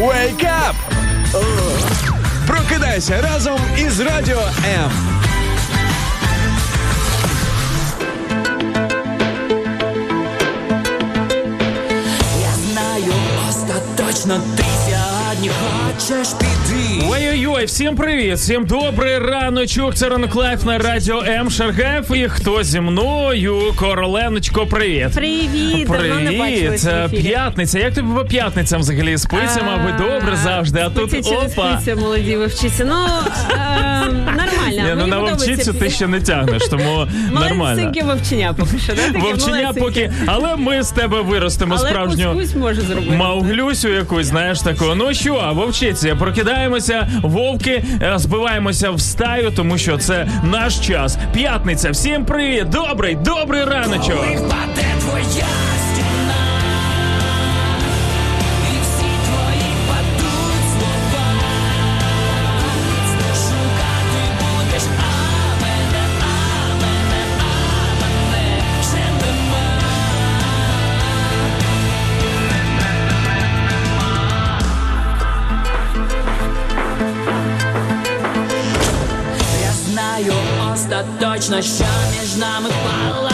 Wake up! Прокидайся разом із радіо М. Я знаю остаточно ти хочеш піти. Ой-ой-ой, всім привіт, всім добрий раночок. Це ранок live на радіо М Шаргаєв. І хто зі мною? Короленочко, привіт. Привіт, давно не Привіт, бачились в ефірі. п'ятниця. Як тобі по п'ятницям взагалі спиться, мабуть, добре завжди. А тут Спиться опа. молоді вивчиться. Ну, е, нормально. Ні, ну Мені на подобається вовчицю ти ще не тягнеш, тому нормально. Малесеньке вовчення поки що, да? Таке Вовчення малесеньке. поки, але ми з тебе виростемо Але справжню може зробити. Мауглюсю якусь, знаєш таку. Ну що, вовчиці, прокидаємося, вовки, е, збиваємося в стаю, тому що це наш час. П'ятниця. Всім привіт! Добрий, добрий раночок. Впаде твоя остаточно, ночами між нами пала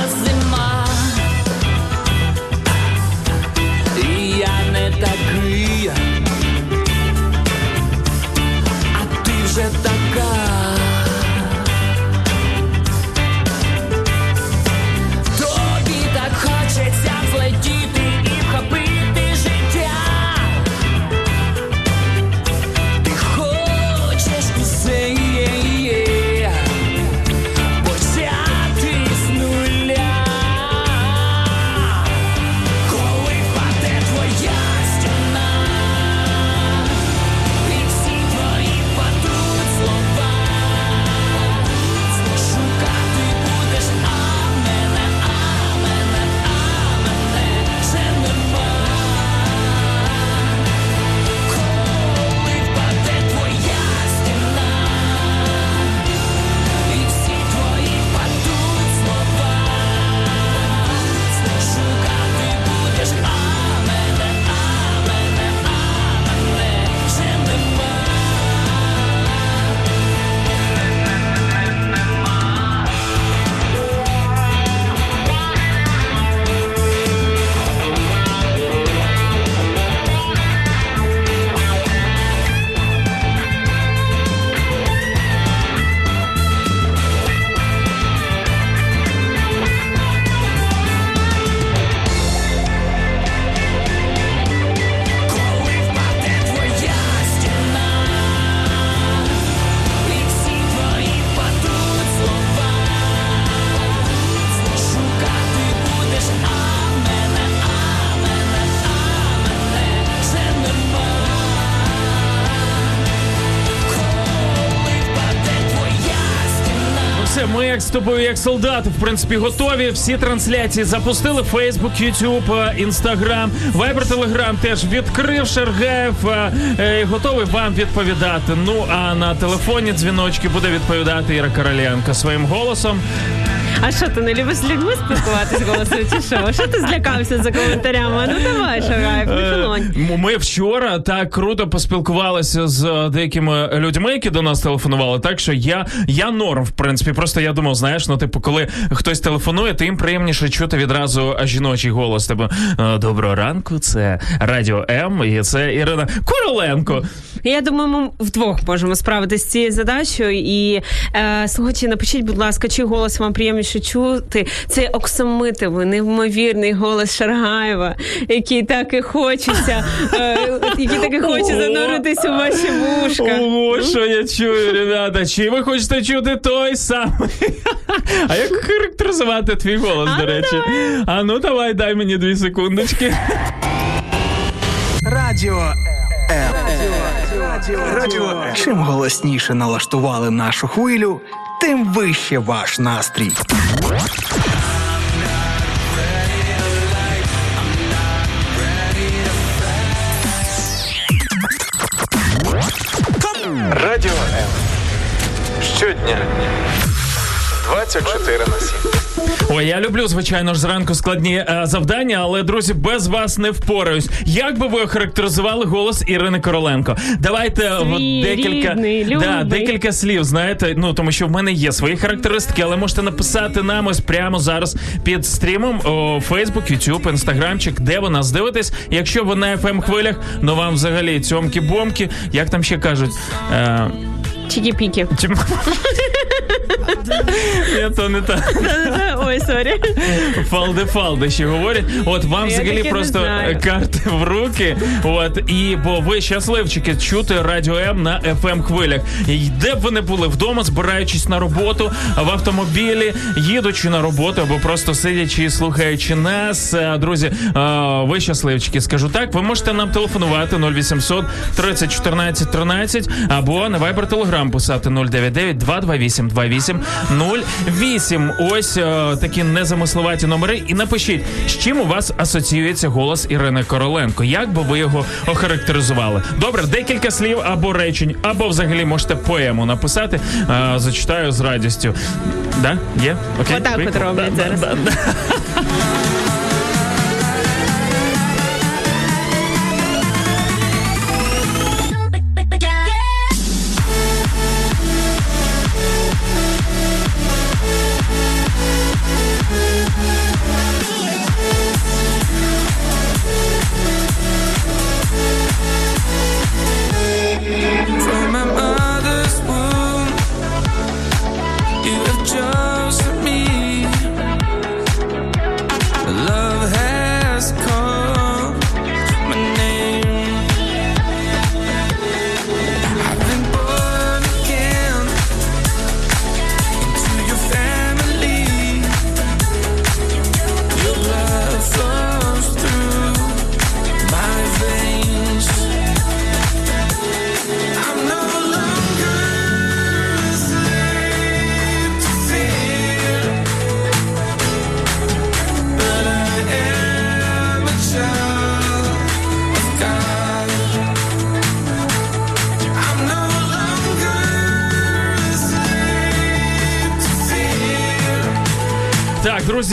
все, ми як з тобою, як солдати, в принципі, готові. Всі трансляції запустили. Фейсбук, Ютуб, Інстаграм, Вайбер, Телеграм теж відкрив Шаргаєв. е, е, Готовий вам відповідати. Ну а на телефоні дзвіночки буде відповідати Іра Короленко своїм голосом. А що, ти не любиш з людьми спілкуватись голосом чи що? Що ти злякався за коментарями? Ну давай, Шагаєв, не Е, Ми вчора так круто поспілкувалися з деякими людьми, які до нас телефонували. Так що я, я норм, в принципі. Просто я думав, знаєш, ну типу, коли хтось телефонує, то їм приємніше чути відразу жіночий голос. Типу, «Е, доброго ранку, це Радіо М, і це Ірина Короленко. Я думаю, ми вдвох можемо справитися з цією задачею. І е, слухачі, напишіть, будь ласка, чи голос вам приємніше чути? Це оксамитовий, неймовірний голос Шаргаєва, який так і хочеться, е, який так і хоче зануритись у ваші вушка. Ого, що я чую, ребята. Чи ви хочете чути той самий? А як характеризувати твій голос, до речі? А ну давай, дай мені дві секундочки. Радіо М. Радіо Чим голосніше налаштували нашу хвилю, тим вище ваш настрій. Радіо М. Щодня 24 на 7. Ой, я люблю, звичайно ж, зранку складні е, завдання, але друзі, без вас не впораюсь. Як би ви охарактеризували голос Ірини Короленко? Давайте от Свій, декілька рідний, да, любий. декілька слів. Знаєте, ну тому що в мене є свої характеристики, але можете написати нам ось прямо зараз під стрімом о, Facebook, YouTube, Інстаграмчик, де ви нас дивитесь. Якщо ви на fm хвилях, ну вам взагалі цьомки-бомки, як там ще кажуть. Е, Чікі-пікі. чим... Ні, то не так. Ой, sorry. Фалди-фалди ще говорять. От вам Я взагалі не просто знаю. карти в руки. От і бо ви щасливчики чути радіо М на FM хвилях. І де б ви не були вдома, збираючись на роботу, в автомобілі, їдучи на роботу або просто сидячи і слухаючи нас. Е, Друзі, е, ви щасливчики. Скажу так. Ви можете нам телефонувати 0800 30 14 13 або на Viber Telegram писати 099 228 28 08. Ось е, такі незамисловаті номери. І напишіть, з чим у вас асоціюється голос Ірини Короленко. Як би ви його охарактеризували? Добре, декілька слів або речень, або взагалі можете поему написати. Е, зачитаю з радістю. Да? Є? Окей? Отак от роблять зараз.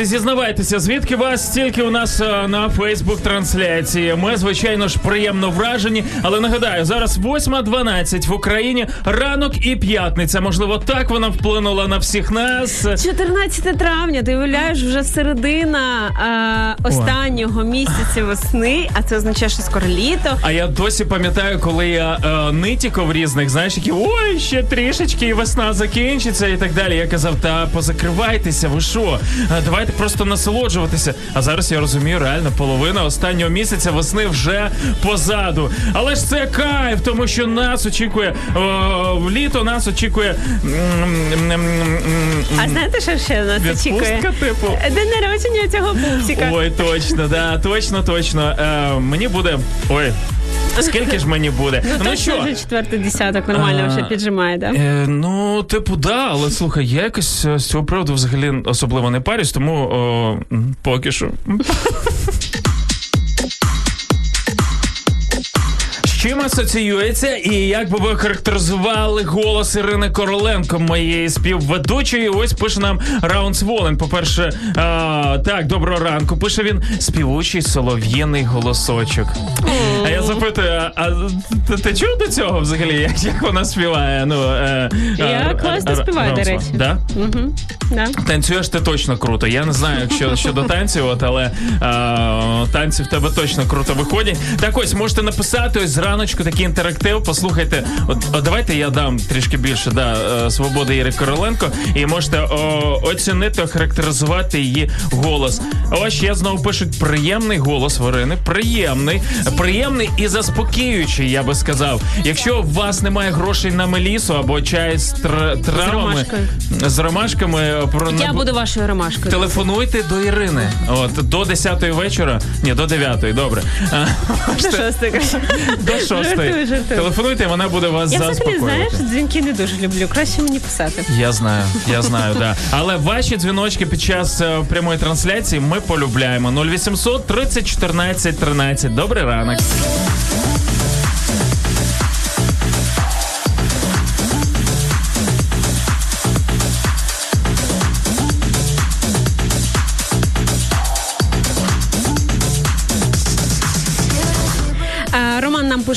Друзі, зізнавайтеся, звідки вас стільки у нас е, на Фейсбук трансляції. Ми, звичайно ж, приємно вражені, але нагадаю, зараз 8.12 в Україні ранок і п'ятниця. Можливо, так вона вплинула на всіх нас. 14 травня, ти уявляєш, вже середина е, останнього місяця весни, а це означає, що скоро літо. А я досі пам'ятаю, коли я е, нитіков різних, знаєш, які ой, ще трішечки, і весна закінчиться, і так далі. Я казав, та позакривайтеся, ви що? Е, Давайте просто насолоджуватися. А зараз я розумію, реально половина останнього місяця весни вже позаду. Але ж це кайф, тому що нас очікує е, літо, нас очікує. А знаєте, що ще нас очікує? Типу. День народження цього пупсика. Ой, точно, да, точно, точно. Е, мені буде. Ой. Скільки ж мені буде? Ну, що вже четвертий десяток нормально А, вже піджимає, да? Е, ну, типу, да, але слухай, я якось е, з цього приводу взагалі особливо не парюсь, тому о, поки що. Чим асоціюється і як би ви характеризували голос Ірини Короленко, моєї співведучої? Ось пише нам Раунд Сволен. По-перше, а, так, доброго ранку. Пише він співучий солов'їний голосочок. А я запитую, а ти, ти чув до цього взагалі? Як, як вона співає? Ну, е, Я класно а, співаю, до речі. Да? Угу. Да. Танцюєш ти точно круто. Я не знаю, якщо щодо танців, от, але е, танці в тебе точно круто виходять. Так ось можете написати ось зраночку такий інтерактив. Послухайте, от, от давайте я дам трішки більше да, е, свободи Іри Короленко, і можете о, оцінити, охарактеризувати її голос. Ось ще знову пишуть приємний голос Варини. Приємний, приємний і заспокіюючий, я би сказав. Якщо у вас немає грошей на мелісу або чай з тр- травами ромашкою. з ромашками про Я буду вашою ромашкою. Телефонуйте до Ірини. От до 10-ї вечора. Ні, до 9-ї, добре. До шостої. До 6-ї. Жартую, жартую. Телефонуйте, вона буде вас Я взагалі, знаєш, дзвінки не дуже люблю. Краще мені писати. Я знаю, я знаю, да. Але ваші дзвіночки під час е, прямої трансляції ми полюбляємо. 0800 30 14 13. Добрий ранок.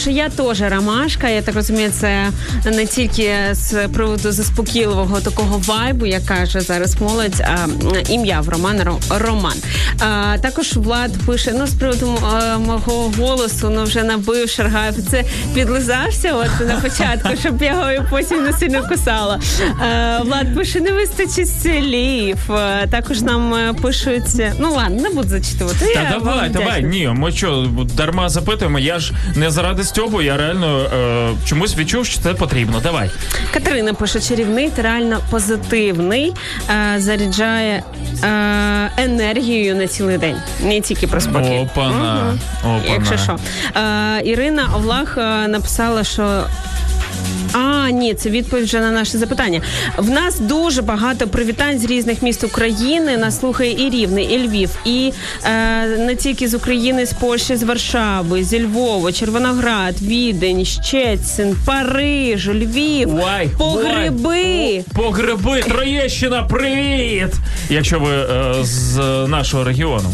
Я теж ромашка. Я так розумію, це не тільки з приводу заспокійливого такого вайбу, як каже зараз молодь, а ім'я в Роман Роман. А, також Влад пише: ну з приводу мого голосу, ну вже набив Шаргаєв. Це підлизався от на початку, щоб я його потім не сильно кусала. Е, Влад пише: не вистачить слів. Також нам е, пишуть. Ну ладно, не буду зачитувати. Та Я давай, давай. Ні, ми що, дарма запитуємо. Я ж не заради Стьобу, я реально е, чомусь відчув, що це потрібно. Давай. Катерина пише: чарівний та реально позитивний, е, заряджає е, енергією на цілий день, не тільки про спокій. Опана. Опана. Якщо що. Е, Ірина Овлах е, написала, що. А, ні, це відповідь вже на наше запитання. В нас дуже багато привітань з різних міст України. Нас слухає і Рівне, і Львів, і е, не тільки з України, з Польщі, з Варшави, зі Львова, Червоноград, Відень, Щецин, Париж, Львів, Вай, Погреби. Погреби, Троєщина, привіт! Якщо ви е, з нашого регіону.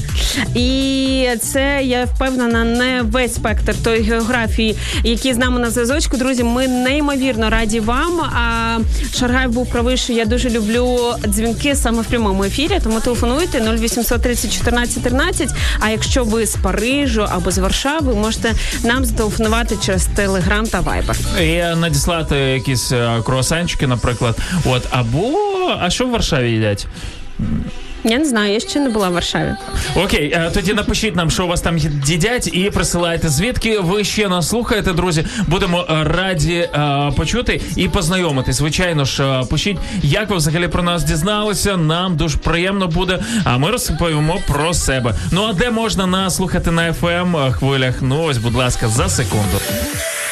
І це я впевнена не весь спектр тої географії, які з нами на зв'язочку. Друзі, ми неймовірно раді вам. А Шаргаєв був правий, що я дуже люблю дзвінки саме в прямому ефірі. Тому телефонуйте 0800 30 14 13. А якщо ви з Парижу або з Варшави, можете нам зателефонувати через Телеграм та Вайбер. І надіслати якісь е, круасанчики, наприклад. От, або а що в Варшаві їдять? Я не знаю, я ще не була в Варшаві. Окей, е, тоді напишіть нам, що у вас там їдять, і присилайте звідки ви ще нас слухаєте, друзі. Будемо е, раді е, почути і познайомитись. Звичайно ж, пишіть, як ви взагалі про нас дізналися. Нам дуже приємно буде. А ми розповімо про себе. Ну а де можна нас слухати на FM хвилях? Ну ось, будь ласка, за секунду.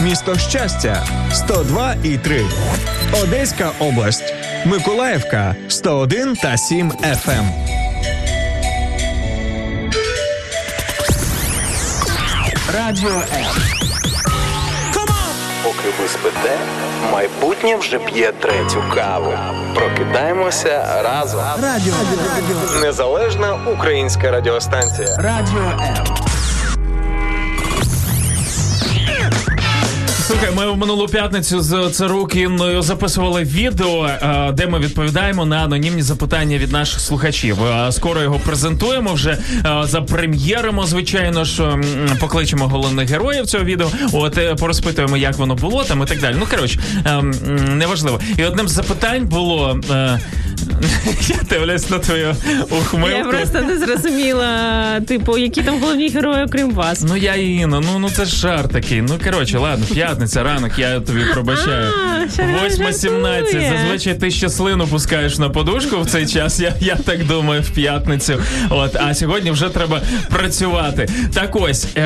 місто Щастя 102 і 3. Одеська область, Миколаївка 101 та 7 FM. Радіо М. Поки ви спите, майбутнє вже п'є третю каву. Прокидаємося разом. Радіо, радіо, Незалежна українська радіостанція. радіо М. Слухай, ми в минулу п'ятницю з Царукіною записували відео, е, де ми відповідаємо на анонімні запитання від наших слухачів. Е, Скоро його презентуємо вже е, запрем'єримо, звичайно ж, покличемо головних героїв цього відео. От порозпитуємо, як воно було там і так далі. Ну коротше, неважливо. І одним з запитань було. Я дивлюсь на твою ухмилку. Я просто не зрозуміла, типу, які там головні герої, окрім вас. Ну я Інна, ну ну це ж жарт такий. Ну коротше, ладно, п'ятниця, ранок, я тобі пробачаю. А, Шаргай 8.17. Зазвичай ти ще слину пускаєш на подушку в цей час. Я, я так думаю, в п'ятницю. От, а сьогодні вже треба працювати. Так ось е,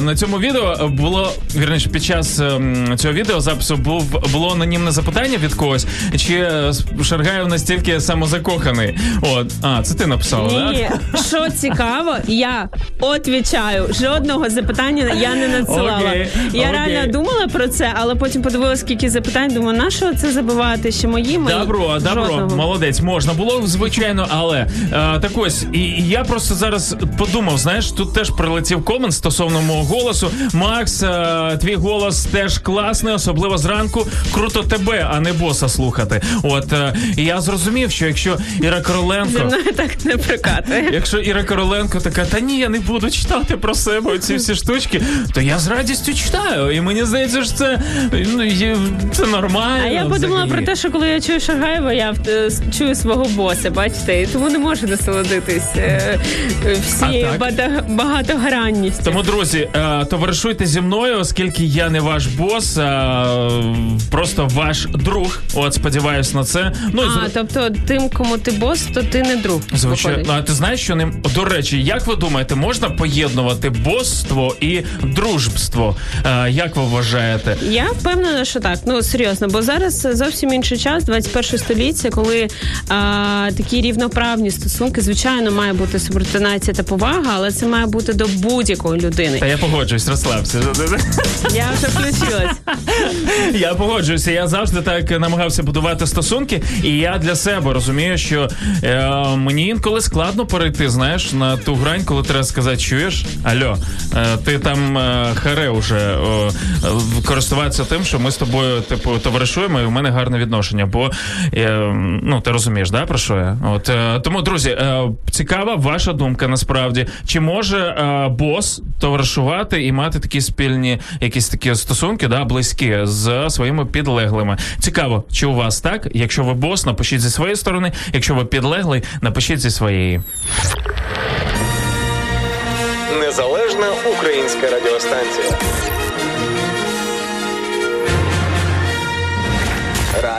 на цьому відео було вірніше, під час ем, цього відеозапису був було анонімне запитання від когось, чи е, Шаргаєв настільки самозакоханий. От, а це ти написала, так? Що цікаво, я отвічаю. Жодного запитання я не надсилала. Окей, я окей. реально думала про це, але потім подивилася, скільки запитань. Думаю, на що це забивати? Ще мої мої? Добро, добро, Жодного. молодець. Можна було, звичайно, але е, так ось, і, і я просто зараз подумав: знаєш, тут теж прилетів комент стосовно мого голосу. Макс, е, твій голос теж класний, особливо зранку. Круто тебе, а не боса слухати. От е, і я зрозумів, що якщо Іра Зі Короленко. мною так не прокатує. Якщо Іра Короленко така, та ні, я не буду читати про себе ці всі штучки, то я з радістю читаю. І мені здається, це, ну, є- це нормально. А я подумала взагалі. про те, що коли я чую Шагаєва, я е, чую свого боса, бачите, і тому не можу насолодитись е, всією багатогранністю. Тому, друзі, е, товаришуйте зі мною, оскільки я не ваш бос, а просто ваш друг. От сподіваюсь на це. Ну А, зр- тобто тим, кому ти бос, то ти не друг. Звичайно, а ти знаєш, що ним до речі, як ви думаєте, можна поєднувати босство і дружбство? Як ви вважаєте? Я впевнена, що так. Ну серйозно, бо зараз зовсім інший час, 21 століття, коли а, такі рівноправні стосунки, звичайно, має бути субординація та повага, але це має бути до будь-якої людини. Та я погоджуюсь, розслабся. Я вже включилась. Я погоджуюся. Я завжди так намагався будувати стосунки, і я для себе розумію, що е, мені інколи складно перейти, знаєш, на ту грань, коли треба сказати, чуєш, альо, е, ти там е, харе уже е, користуватися тим, що ми з тобою типу товаришуємо, і в мене гарне відношення. Бо е, ну ти розумієш, да про що я? От е, тому, друзі, е, цікава ваша думка насправді. Чи може бос товаришувати і мати такі спільні якісь такі стосунки, да, близькі з своїми підлеглими? Цікаво, чи у вас так? Якщо ви бос, напишіть зі своєї сторони. Якщо ви підлеглий, напишіть зі своєї. Незалежна українська радіостанція.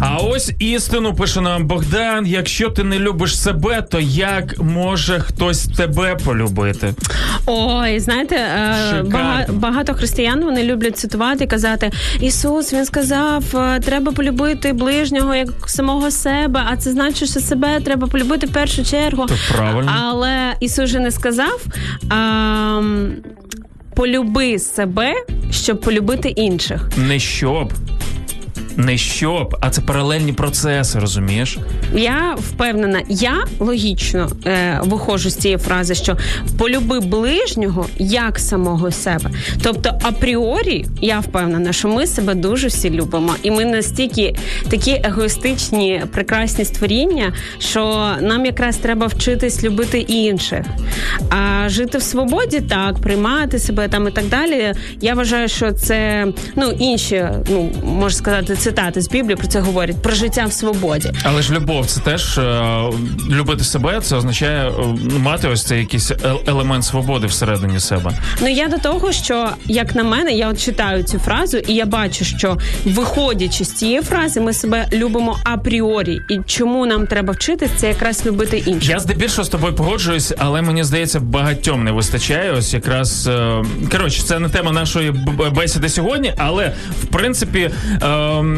А ось істину пише нам Богдан: якщо ти не любиш себе, то як може хтось тебе полюбити? Ой, знаєте, е, Шикарно. бага- багато християн вони люблять цитувати, і казати: Ісус він сказав, е, треба полюбити ближнього як самого себе. А це значить, що себе треба полюбити в першу чергу. Так правильно. Але Ісус же не сказав. А, Полюби себе, щоб полюбити інших. Не щоб. Не щоб, а це паралельні процеси, розумієш? Я впевнена, я логічно е, виходжу з цієї фрази, що полюби ближнього як самого себе. Тобто, апріорі, я впевнена, що ми себе дуже всі любимо, і ми настільки такі егоїстичні, прекрасні створіння, що нам якраз треба вчитись любити інших. А жити в свободі, так, приймати себе там і так далі. Я вважаю, що це ну інші, ну можна сказати, цитати з Біблії про це говорять про життя в свободі. Але ж любов це теж е, любити себе, це означає е, мати ось цей якийсь е- елемент свободи всередині себе. Ну я до того, що як на мене, я от читаю цю фразу, і я бачу, що виходячи з цієї фрази, ми себе любимо апріорі. І чому нам треба вчитись, це якраз любити інших. Я здебільшого з тобою погоджуюсь, але мені здається, багатьом не вистачає. Ось якраз коротше, це не тема нашої бесіди сьогодні, але в принципі. ем,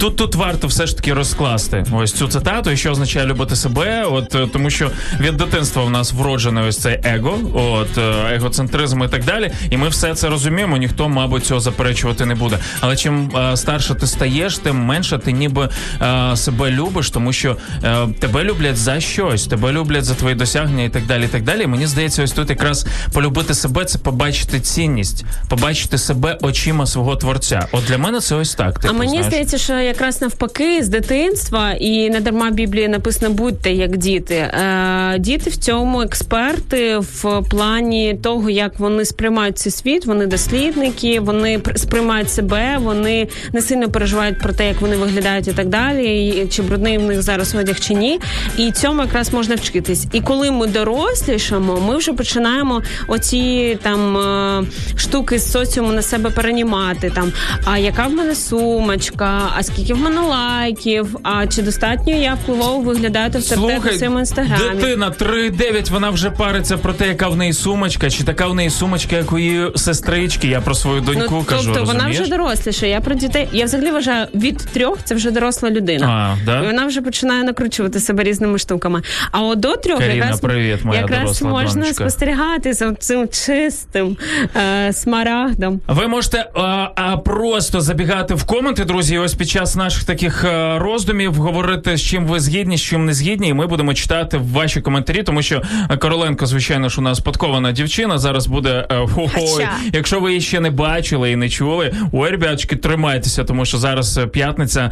Тут тут варто все ж таки розкласти ось цю цитату, і що означає любити себе. От е, тому, що від дитинства в нас вроджене ось це его, от е, егоцентризм і так далі. І ми все це розуміємо. Ніхто, мабуть, цього заперечувати не буде. Але чим е, старше ти стаєш, тим менше ти ніби е, себе любиш, тому що е, тебе люблять за щось, тебе люблять за твої досягнення і так далі. І так далі. Мені здається, ось тут якраз полюбити себе це побачити цінність, побачити себе очима свого творця. От для мене це ось так. А типу, мені знаєш. здається, що якраз навпаки з дитинства, і не дарма в Біблії написано будьте як діти. Е, діти в цьому експерти в плані того, як вони сприймають цей світ. Вони дослідники, вони пр- сприймають себе, вони не сильно переживають про те, як вони виглядають і так далі, і чи брудний в них зараз одяг чи ні. І цьому якраз можна вчитись. І коли ми дорослішаємо, ми вже починаємо оці там е, штуки з соціуму на себе перенімати. Там а яка в мене сумочка, а скільки в мене лайків, а чи достатньо я впливово виглядаю в Слухай, своєму інстаграмі. дитина 3,9, вона вже париться про те, яка в неї сумочка, чи така в неї сумочка, як у її сестрички. Я про свою доньку Ну, кажу. тобто вона вже доросліша. Я про дітей. Я взагалі вважаю, від трьох це вже доросла людина. А, да? І вона вже починає накручувати себе різними штуками. А от до трьох Каріна, якраз, привіт, моя якраз можна донечка. спостерігати за цим чистим е, смарагдом. Ви можете а, а, просто забігати в коменти, друзі. і Ось під час наших таких роздумів говорити, з чим ви згідні, з чим не згідні, і ми будемо читати ваші коментарі, тому що Короленко, звичайно ж, у нас подкована дівчина. Зараз буде е, хо-хо. Якщо ви її ще не бачили і не чули, ой, ребяточки, тримайтеся, тому що зараз е, п'ятниця,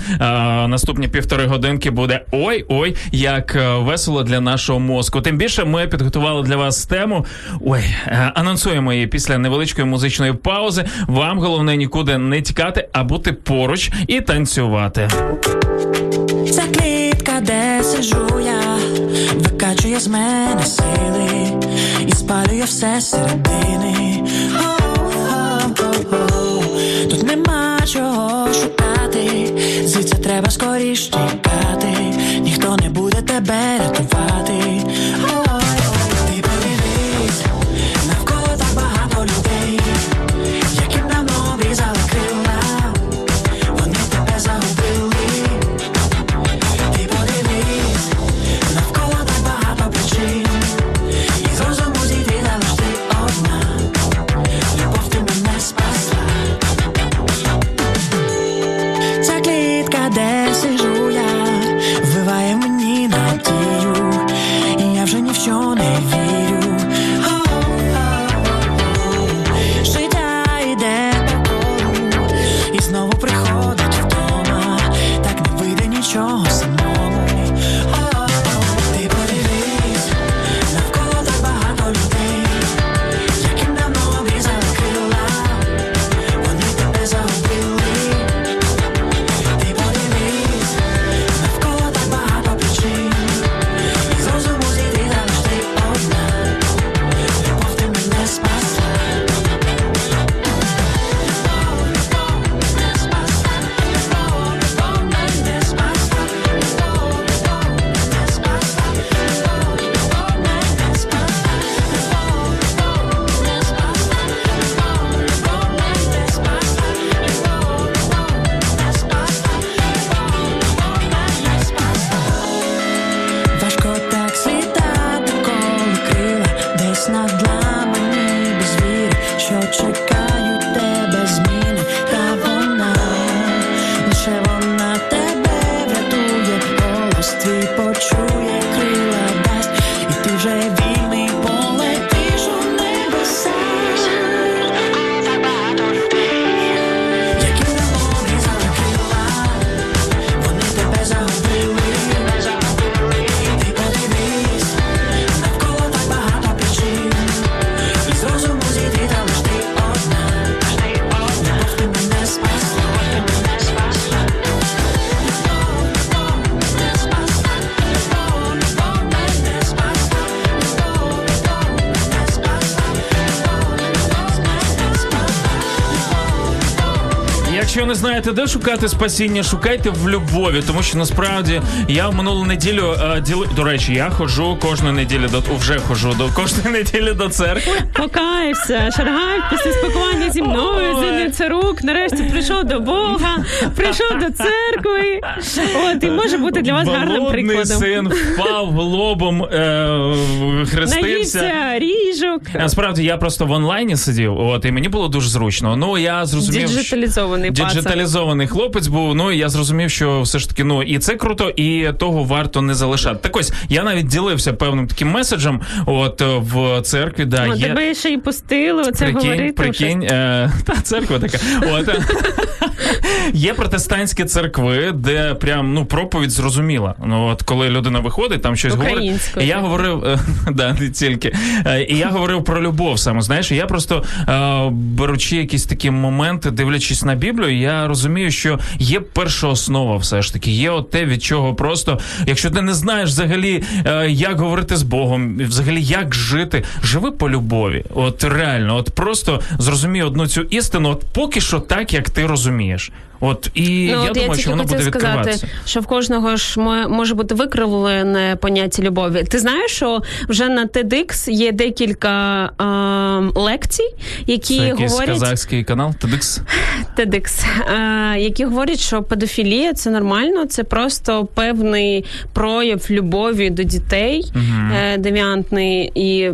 наступні півтори годинки буде ой, ой, як е, весело для нашого мозку. Тим більше ми підготували для вас тему. Ой, е, анонсуємо її після невеличкої музичної паузи. Вам головне нікуди не тікати, а бути поруч і танцювати. Ця клітка, де сижу я, викачує з мене сили і спалює все середини. Тут нема чого шукати, звідси треба скоріш тікати, ніхто не буде тебе рятувати. Знаєте, де шукати спасіння, шукайте в любові, тому що насправді я в минулу неділю е, діли... До речі, я ходжу кожну неділю до вже ходжу до кожної неділі до церкви. Покаєшся, Шаргай після спілкування зі мною, Ой. рук, нарешті прийшов до Бога, прийшов до церкви. От, і може бути для вас гарним прикладом. син впав лобом, е, хрестився. Наївся ріжок. Насправді я просто в онлайні сидів, от і мені було дуже зручно. Ну я зрозумів, Діджиталізований пацан. Діджиталізований хлопець був. Ну і я зрозумів, що все ж таки, ну і це круто, і того варто не залишати. Так ось я навіть ділився певним таким меседжем. От е, в церкві, да О, є. тебе ще й пустили, оце Прикинь, говорити. прикинь, е, та церква така. От, е, є протестантські церкви, де прям ну проповідь зрозуміла. Ну от коли людина виходить, там щось говорить. І я говорив, е, да, не тільки. Е, І я говорив про любов саме. Знаєш, я просто е, беручи якісь такі моменти, дивлячись на Біблію, я розумію, що є перша основа, все ж таки. Є от те, від чого просто, якщо ти не знаєш взагалі, як говорити з Богом, взагалі як жити, живи по любові. От реально, от просто зрозумій одну цю істину, от поки що так, як ти розумієш. От і Ну, я от думаю, я що воно буде сказати, що в кожного ж може бути викривлене поняття любові. Ти знаєш, що вже на TEDx є декілька е, лекцій, які Це говорять казахський канал, TEDx. TEDx, е, які говорять, що педофілія це нормально, це просто певний прояв любові до дітей е, девіантний, і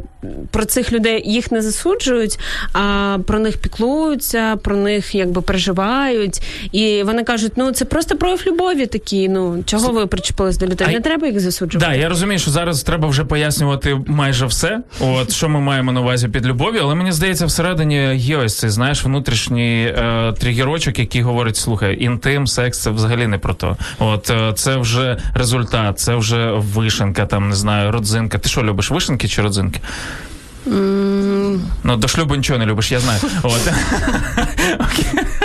про цих людей їх не засуджують, а про них піклуються, про них якби переживають. І вони кажуть: ну це просто прояв любові такі. Ну чого ви причепились до людей? Не треба їх засуджувати. Да, я розумію, що зараз треба вже пояснювати майже все. От що ми маємо на увазі під любов'ю, але мені здається, всередині є ось цей знаєш внутрішній е, тригерочок, який говорить: слухай, інтим, секс це взагалі не про то. От е, це вже результат, це вже вишенка, там не знаю, родзинка. Ти що любиш, вишенки чи родзинки? Ну, до шлюбу нічого не любиш, я знаю. От.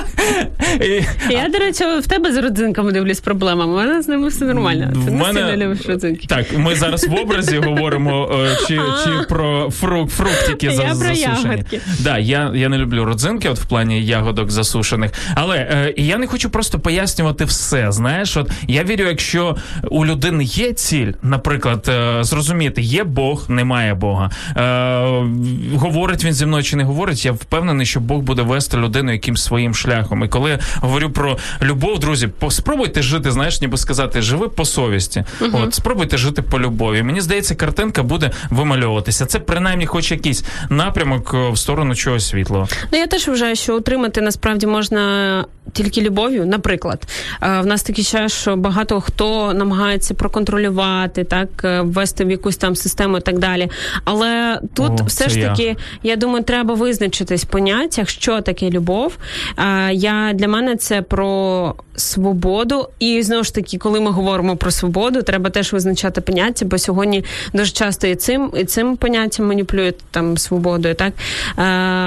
І, Я, до речі, в тебе з родзинками дивлюсь проблема. У мене з ними все нормально. Ти не мене- сильно любиш родзинки. Так, ми зараз в образі говоримо е, чи, чи про фрук, фруктики за, засушені. Да, я, я не люблю родзинки, от в плані ягодок засушених. Але е, я не хочу просто пояснювати все. Знаєш, от я вірю, якщо у людини є ціль, наприклад, е, зрозуміти, є Бог, немає Бога. Е, говорить він зі мною чи не говорить, я впевнений, що Бог буде вести людину якимсь своїм шляхом. І коли говорю про любов, друзі, спробуйте жити, знаєш, ніби сказати, живи по совісті. От спробуйте жити по любові. Мені здається, картинка буде вимальовуватися. Це принаймні, хоч якийсь напрямок е, в сторону чогось світлого. Ну я теж вважаю, що утримати насправді можна тільки любов'ю. Наприклад, Е, в нас такий час, що багато хто намагається проконтролювати, так е, ввести в якусь там систему і так далі. Але тут О, все ж я. таки, я думаю, треба визначитись в поняттях, що таке любов. Я для мене це про свободу. І знову ж таки, коли ми говоримо про свободу, треба теж визначати поняття, бо сьогодні дуже часто і цим і цим поняттям маніпулюють там свободою, так е,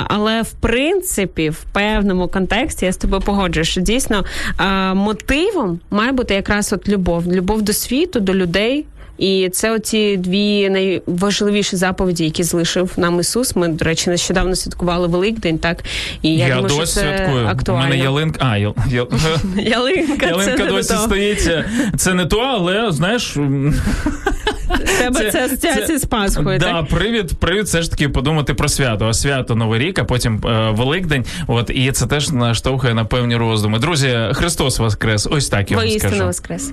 але в принципі, в певному контексті я з тобою погоджуюсь, що дійсно е, мотивом має бути якраз от любов, любов до світу, до людей. І це оці дві найважливіші заповіді, які залишив нам Ісус. Ми, до речі, нещодавно святкували Великдень, так і я, Я, думаю, що досі це святкую. У актуально. мене ялинка. А, ял, ял, Ялинка, ялинка це досі стоїть. Це- не то, але знаєш. Тебе це, асоціація з Пасхою, Да, так? привід, привід все ж таки подумати про свято. А свято Новий рік, а потім е, Великдень. От і це теж наштовхує на певні роздуми. Друзі, Христос Воскрес. Ось так я вам Воістину воскрес.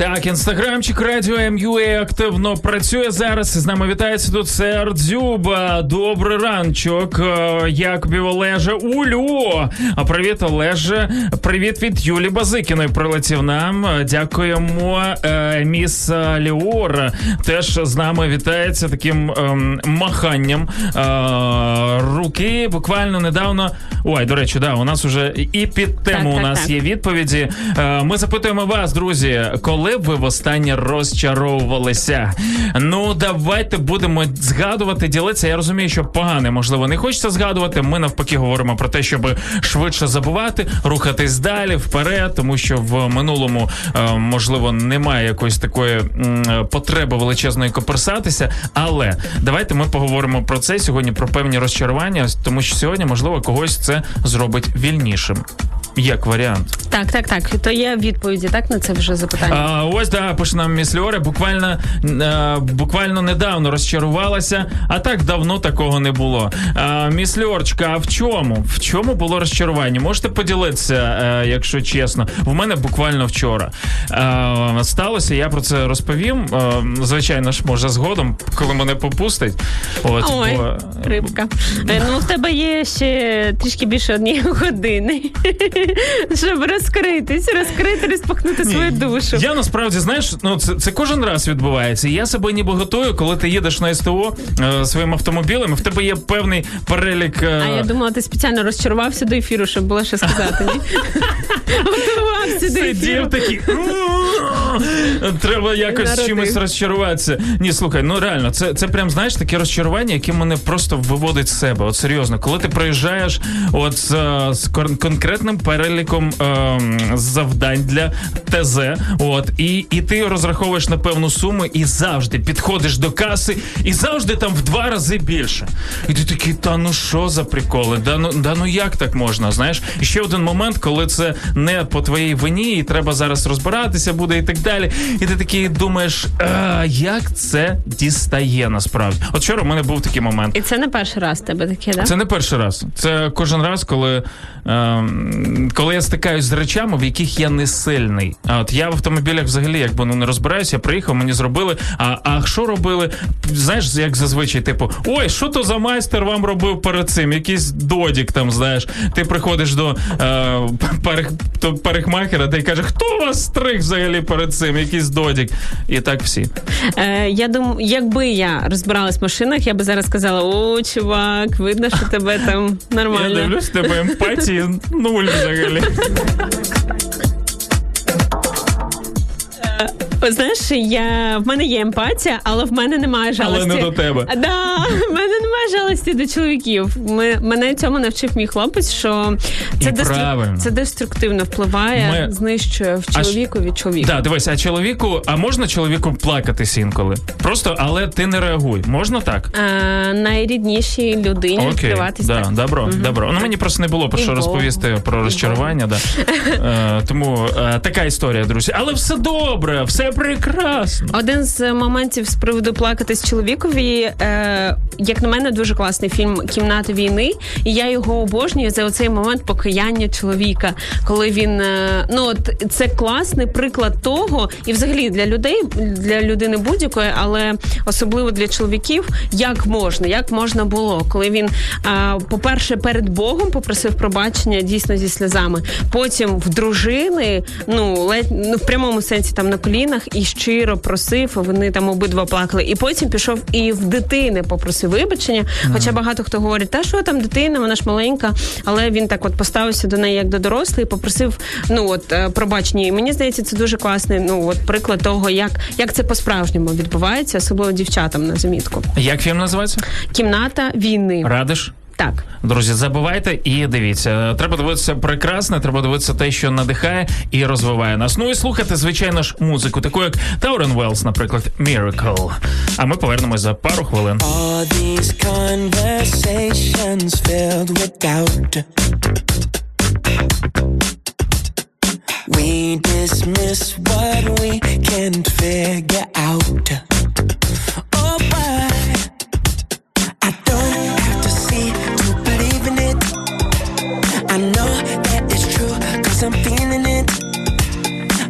Так, інстаграмчик радіо МЮА активно працює зараз. З нами вітається тут Сердзюба. Добрий ранчок. Е, Як Олеже? Улю. А привіт, Олеже. Привіт від Юлі Базикіної прилетів нам. Дякуємо. Е, Міс Ліор теж з нами вітається таким ем, маханням е, руки. Буквально недавно. Ой, до речі, да, у нас уже і під тему Так, у так, нас так. є відповіді. Е, Ми запитуємо вас, друзі, коли б ви востаннє розчаровувалися? Ну, давайте будемо згадувати, ділитися. Я розумію, що погане, можливо, не хочеться згадувати. Ми навпаки говоримо про те, щоб швидше забувати, рухатись далі вперед, тому що в минулому е, можливо немає якоїсь такої потреби величезної коперсатися. Але давайте ми поговоримо про це сьогодні, про певні розчарування, тому що сьогодні, можливо, когось це зробить вільнішим. Як варіант. Так, так, так. То є відповіді, так, на це вже запитання. А, ось да, пише нам місльоре. Буквально, е, буквально недавно розчарувалася, а так давно такого не було. А, Місльорчка, а в чому? В чому було розчарування? Можете поділитися, е, якщо чесно. В мене буквально вчора е, сталося, я про це розповім. Е, звичайно ж, може, згодом, коли мене попустить. От, Ой, бо- рибка. Е, Ну, в тебе є ще трішки більше однієї години, щоб розкритись, розкрити, розпахнути свою душу. Я насправді знаєш, ну це, це кожен раз відбувається. Я себе ніби готую, коли ти їдеш на СТО е, своїм автомобілем, і в тебе є певний перелік. е, А я думала, ти спеціально розчарувався до ефіру, щоб було що сказати. Ні? Готувався до ефіру. Сидів такий. Треба якось Народив. чимось розчаруватися. Ні, слухай, ну реально, це, це прям знаєш таке розчарування, яке мене просто виводить з себе. От серйозно, коли ти приїжджаєш от з, з кон- конкретним переліком ем, завдань для ТЗ, от і, і ти розраховуєш на певну суму і завжди підходиш до каси, і завжди там в два рази більше. І ти такий, та ну що за приколи? Да ну, да ну як так можна? Знаєш, і ще один момент, коли це не по твоїй вині, і треба зараз розбиратися буде і так далі. І ти такий думаєш, а, як це дістає насправді? От вчора в мене був такий момент. І це не перший раз тебе таке, так? Це не перший раз. Це кожен раз, коли ем, коли я стикаюсь з речами, в яких я не сильний. А от я в автомобілях взагалі якби ну не розбираюся, я приїхав, мені зробили. А, а що робили? Знаєш, як зазвичай, типу, ой, що то за майстер вам робив перед цим? Якийсь додік там, знаєш. Ти приходиш до е, парикмахера, де й каже, хто вас стриг взагалі перед цим? Якийсь додік. І так всі. Е, я думаю, якби я розбиралась в машинах, я би зараз сказала: о, чувак, видно, що тебе там нормально. Я дивлюсь, тебе емпатії нуль взагалі. Знаєш, я в мене є емпатія, але в мене немає жалості. Але не до тебе. Да, в мене немає жалості до чоловіків. Ми, мене цьому навчив мій хлопець, що це, правильно. це деструктивно впливає, Ми- знищує в А чоловіку від чоловіка. Да, дивись, а чоловіку, а можна чоловіку плакатись інколи? Просто, але ти не реагуй. Можна так? А, найріднішій людині Окей, відкриватись. да, так. добро, добро. Ну мені просто не було про І що Богу. розповісти про розчарування. Да. Е, тому е, така історія, друзі. Але все добре, все прекрасно. Один з моментів з приводу плакатись чоловікові, е, як на мене, дуже класний фільм Кімната війни. І я його обожнюю за оцей момент покаяння чоловіка, коли він е, ну от це класний приклад того, і взагалі для людей, для людини будь-якої, але особливо для чоловіків, як можна, як можна було, коли він, е, по-перше, перед Богом попросив пробачення дійсно зі сльозами. Потім в дружини, ну ледь ну в прямому сенсі там на колінах і щиро просив. Вони там обидва плакали. І потім пішов і в дитини попросив вибачення. Хоча багато хто говорить, та що там дитина, вона ж маленька, але він так от поставився до неї як до дорослої, попросив ну от е, пробачення. І мені здається, це дуже класний. Ну от приклад того, як, як це по-справжньому відбувається, особливо дівчатам на замітку. Як фільм називається? Кімната війни. Радиш? Так. Друзі, забувайте і дивіться. Треба дивитися прекрасне, треба дивитися те, що надихає і розвиває нас. Ну і слухати, звичайно ж, музику, таку як Таурен Велс, наприклад, Miracle. А ми повернемось за пару хвилин. All these conversations filled with doubt. We dismiss what we can't figure out. Oh, why? I don't have to see I know that it's true, cause I'm feeling it.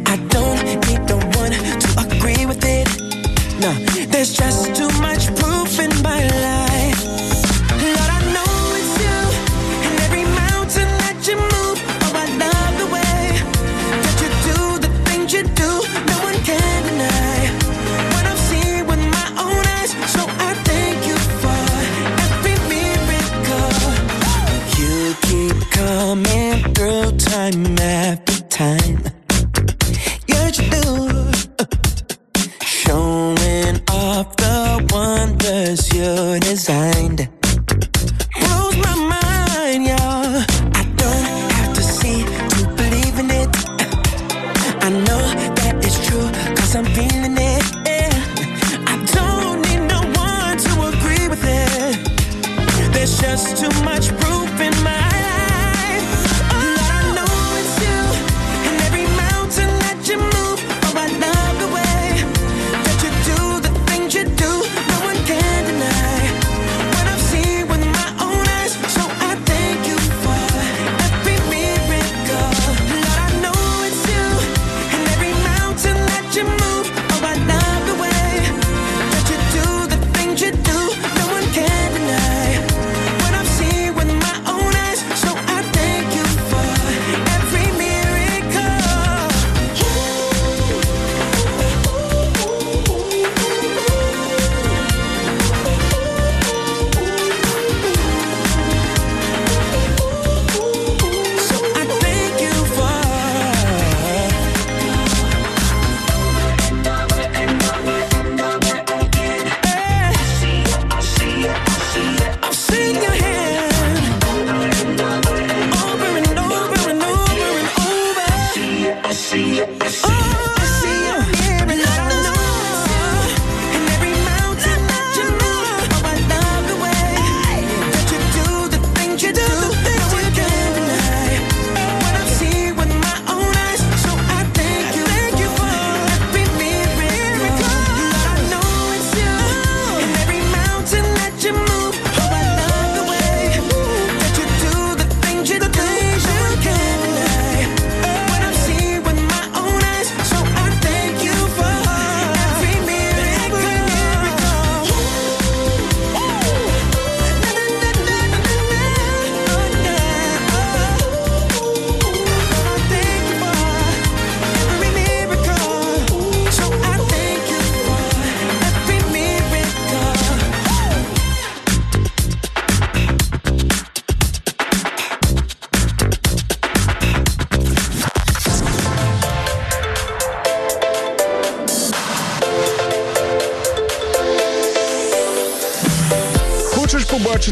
I don't need the one to agree with it. No, there's just too much proof in my life. Time. Yes, you do showing off the wonders you designed. Blows my mind, y'all. I don't have to see to believe in it. I know that it's true, cause I'm feeling it. I don't need no one to agree with it. There's just too much proof in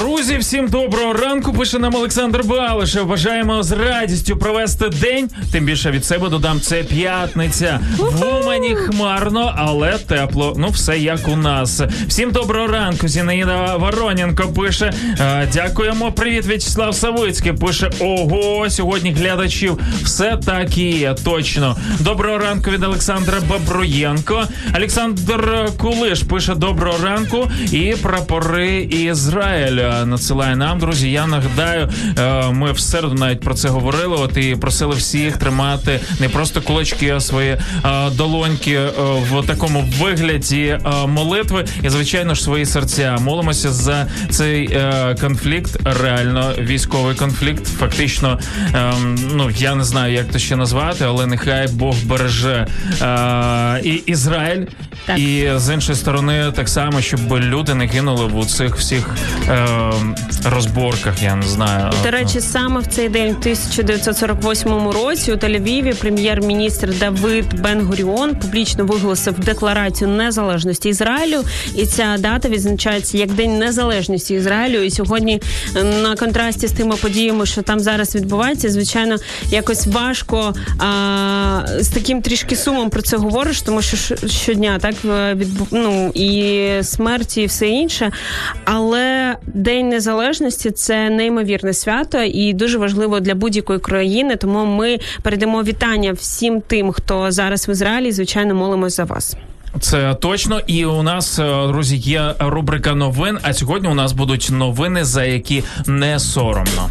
Друзі, всім доброго ранку. Пише нам Олександр Балишев. Бажаємо з радістю провести день. Тим більше від себе додам це п'ятниця. В Умані хмарно, але тепло. Ну, все як у нас. Всім доброго ранку. Зінаїда Вороненко пише. «Е, Дякуємо. Привіт, В'ячеслав Савицький. Пише: Ого, сьогодні глядачів. Все так і є. Точно. Доброго ранку від Олександра Бабруєнко. Олександр Кулиш пише доброго ранку. І прапори Ізраїля надсилає нам, друзі. Я нагадаю, е, ми в середу навіть про це говорили. От і просили всіх тримати не просто кулачки, а свої е, долоньки е, в такому вигляді молитви. І звичайно ж свої серця. Молимося за цей конфлікт, реально військовий конфлікт. Фактично, е, ну я не знаю, як то ще назвати, але нехай Бог береже Ізраїль. Так. І з іншої сторони, так само, щоб люди не гинули в цих всіх е, розборках. Я не знаю. До речі, саме в цей день, в 1948 році, у Тель-Авіві прем'єр-міністр Давид Бен-Гуріон публічно виголосив декларацію незалежності Ізраїлю, і ця дата відзначається як День Незалежності Ізраїлю. І сьогодні е, на контрасті з тими подіями, що там зараз відбувається, звичайно, якось важко а, з таким трішки сумом про це говориш, тому що щодня так е, відбу... ну, і смерті, і все інше. Але День Незалежності це неймовірне свято і дуже важливо для будь-якої країни. Тому ми передамо вітання всім тим, хто зараз в Ізраїлі. Звичайно, молимось за вас. Це точно. І у нас, е, друзі, є рубрика новин. А сьогодні у нас будуть новини, за які не соромно.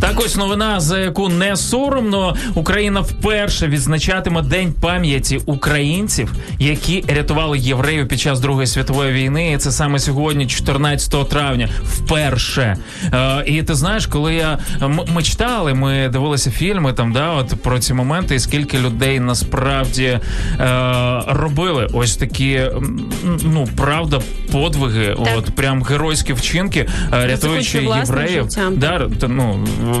Так ось новина, за яку не соромно, Україна вперше відзначатиме День пам'яті українців, які рятували євреїв під час Другої світової війни. І це саме сьогодні, 14 травня, вперше. Е, і ти знаєш, коли я м- ми читали, ми дивилися фільми там, да, от про ці моменти, і скільки людей насправді е, робили ось такі, ну правда, подвиги, Так. от прям геройські вчинки, е, рятуючи євреїв. Да, та,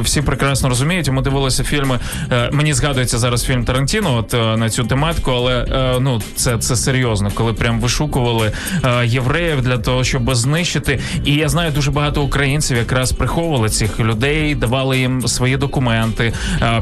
всі прекрасно розуміють. Ми дивилися фільми. Е, мені згадується зараз фільм Тарантіно, от е, на цю тематику, але е, ну це, це серйозно, коли прям вишукували євреїв для того, щоб знищити. І я знаю, дуже багато українців якраз приховували цих людей, давали їм свої документи,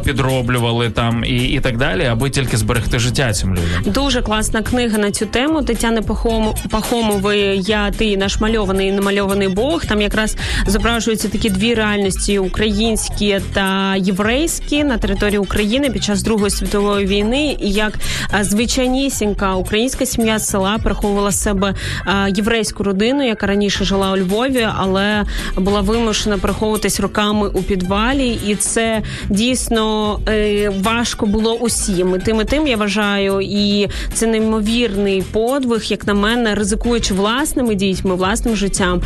підроблювали там і, і так далі, аби тільки зберегти життя цим людям. Дуже класна книга на цю тему Тетяни Пахому- Пахомової Я, ти наш мальований і намальований Бог. Там якраз зображуються такі дві реальності: українські та єврейські на території України під час Другої світової війни. І як звичайнісінька українська сім'я з села переховувала з себе єврейську родину, яка раніше жила у Львові, але була вимушена переховуватись роками у підвалі, і це дійсно е, важко було усім. І тим і тим я вважаю, і це неймовірний подвиг, як на мене, ризикуючи власними дітьми, власним життям,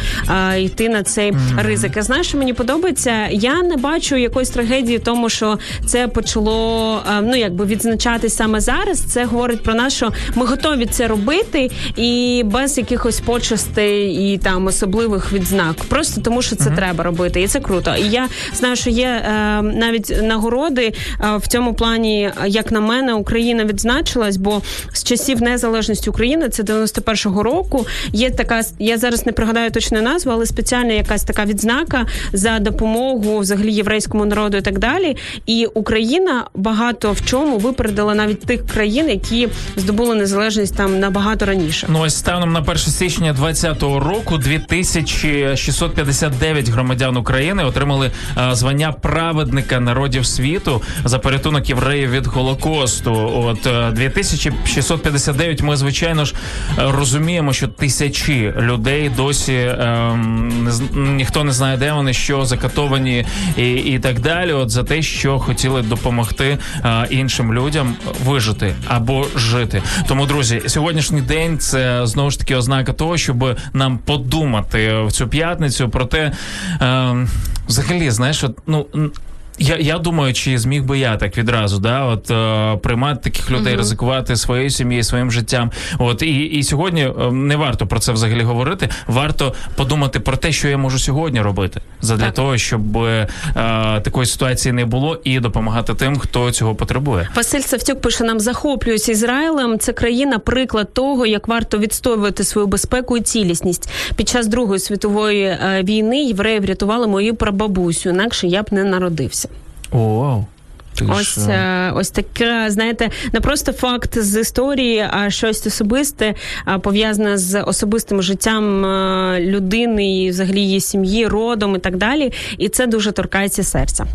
йти на цей ризик. А знаєш, що мені подобається? Я не бачу якоїсь трагедії в тому, що це почало ну якби відзначатись саме зараз. Це говорить про нас, що ми готові це робити, і без якихось почестей і там особливих відзнак, просто тому, що це треба робити, і це круто. І я знаю, що є е, навіть нагороди е, в цьому плані, як на мене, Україна відзначилась, бо з часів незалежності України, це 91-го року. Є така, я зараз не пригадаю точну назву, але спеціальна якась така відзнака за допомогу взагалі єврейському народу і так далі. І Україна багато в чому випередила навіть тих країн, які здобули незалежність там набагато раніше. Ну ось станом на 1 січня 2020 року 2659 громадян України отримали е, звання праведника народів світу за порятунок євреїв від голокосту. От е, 2659 Ми звичайно ж е, розуміємо, що тисячі людей досі е, з- ніхто не знає, де вони, що закатовані і, і так далі. От за те, що хотіли допомогти е, іншим людям вижити або жити. Тому, друзі, сьогоднішній день це знову ж таки ознака того, щоб нам подумати в цю п'ятницю про те, е, взагалі, знаєш, от, ну. Я, я думаю, чи зміг би я так відразу, да, от е, приймати таких людей, Мгм. ризикувати своєю сім'єю, своїм життям. От і, і сьогодні е, не варто про це взагалі говорити. Варто подумати про те, що я можу сьогодні робити, задля Так. того, щоб е, такої ситуації не було, і допомагати тим, хто цього потребує. Василь Савтюк пише нам захоплююсь Ізраїлем. Це країна приклад того, як варто відстоювати свою безпеку і цілісність. Під час Другої світової е, війни євреї врятували мою прабабусю, інакше я б не народився. О, Ось е, е, ось таке, знаєте, не просто факт з історії, а щось особисте, пов'язане з особистим життям е, людини і взагалі її сім'ї, родом і так далі. І це дуже торкається серця.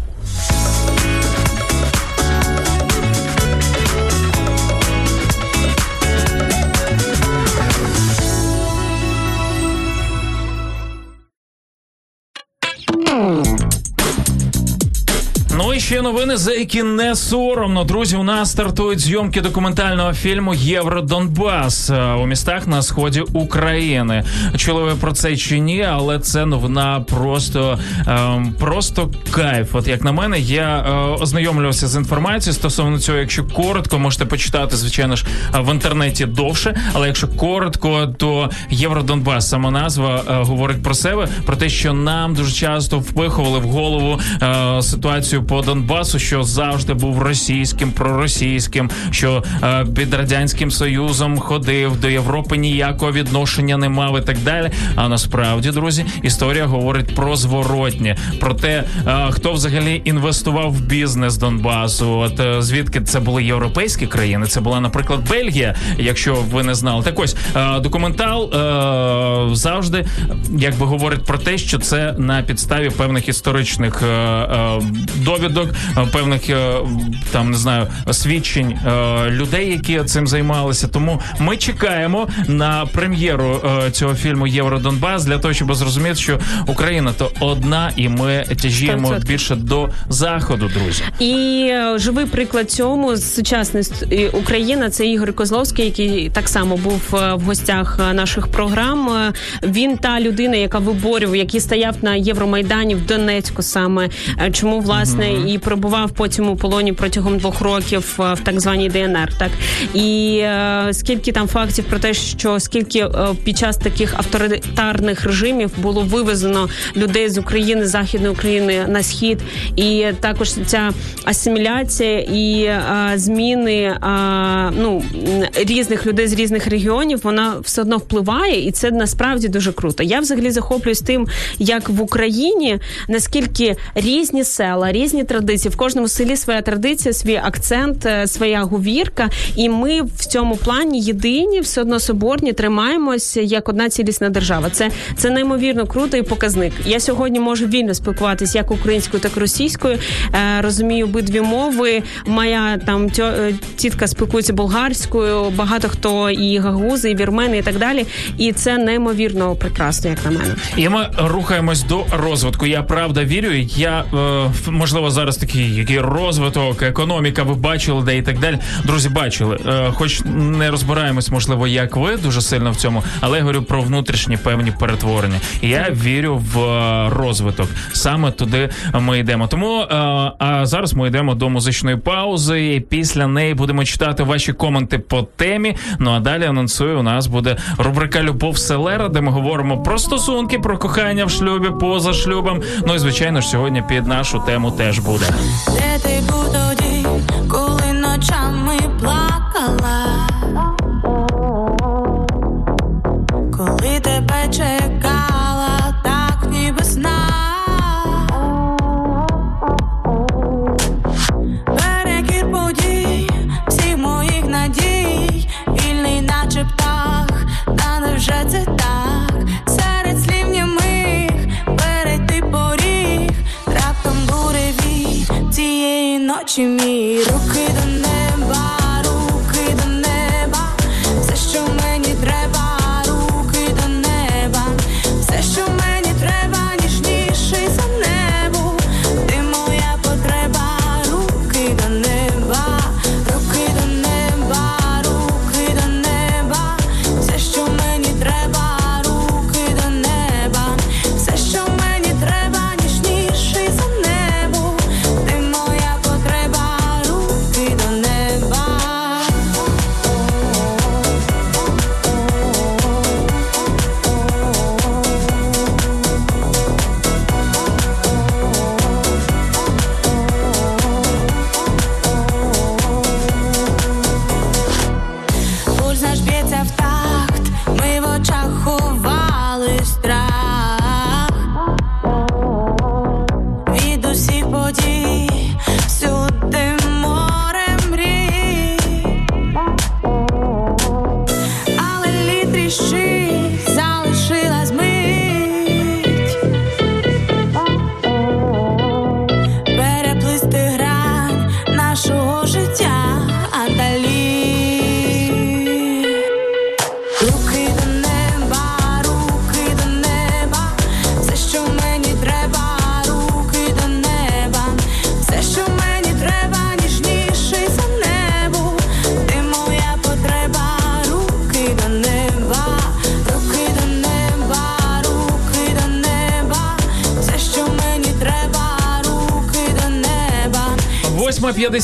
Ще новини, за які не соромно. Друзі, у нас стартують зйомки документального фільму Євродонбас е, у містах на сході України. Чули ви про це чи ні? Але це новина просто, ем, просто кайф. От як на мене, я е, ознайомлювався з інформацією стосовно цього. Якщо коротко, можете почитати, звичайно ж, е, в інтернеті довше. Але якщо коротко, то Євродонбас, сама назва е, говорить про себе, про те, що нам дуже часто впихували в голову е, ситуацію по Донбасу, що завжди був російським, проросійським, що е, під радянським союзом ходив до Європи ніякого відношення не мав і так далі. А насправді, друзі, історія говорить про зворотнє, про те, е, хто взагалі інвестував в бізнес Донбасу. От е, звідки це були європейські країни? Це була, наприклад, Бельгія, якщо ви не знали. Так ось е, документал е, завжди якби говорить про те, що це на підставі певних історичних е, довідок, е, певних е, там не знаю свідчень е, людей, які цим займалися. Тому ми чекаємо на прем'єру цього фільму Євродонбас для того, щоб зрозуміти, що Україна то одна, і ми тяжіємо 100%. більше до заходу, друзі. І живий приклад цьому ст- Україна це Ігор Козловський, який так само був в гостях наших програм. Він та людина, яка виборював, який стояв на Євромайдані в Донецьку, саме чому власне і перебував потім у полоні протягом двох років е, в так званій ДНР. Так і е, скільки там фактів про те, що скільки е, під час таких авторитарних режимів було вивезено людей з України, західної України на схід, і також ця асиміляція і е, зміни е, ну різних людей з різних регіонів, вона все одно впливає, і це насправді дуже круто. Я взагалі захоплююсь тим, як в Україні наскільки різні села, різні традиції. В кожному селі своя традиція, свій акцент, е, своя говірка. І ми в цьому плані єдині, все одно соборні, тримаємося як одна цілісна держава. Це, це неймовірно круто і показник. Я сьогодні можу вільно спілкуватися як українською, так і російською. Е, розумію обидві мови. Моя там е, тітка спілкується болгарською. Багато хто і гагузи, і вірмени, і так далі. І це неймовірно прекрасно, як на мене. І ми рухаємось до розвитку. Я правда вірю. Я можливо зараз такий, який розвиток, економіка, ви бачили, де і так далі. Друзі, бачили. Е, хоч не розбираємось, можливо, як ви дуже сильно в цьому, але я говорю про внутрішні певні перетворення. І я вірю в е, розвиток. Саме туди ми йдемо. Тому е, а зараз ми йдемо до музичної паузи. І після неї будемо читати ваші коменти по темі. Ну а далі анонсую, у нас буде рубрика Любов Селера, де ми говоримо про стосунки, про кохання в шлюбі, поза шлюбом. Ну і звичайно ж, сьогодні під нашу тему теж буде. Де ти був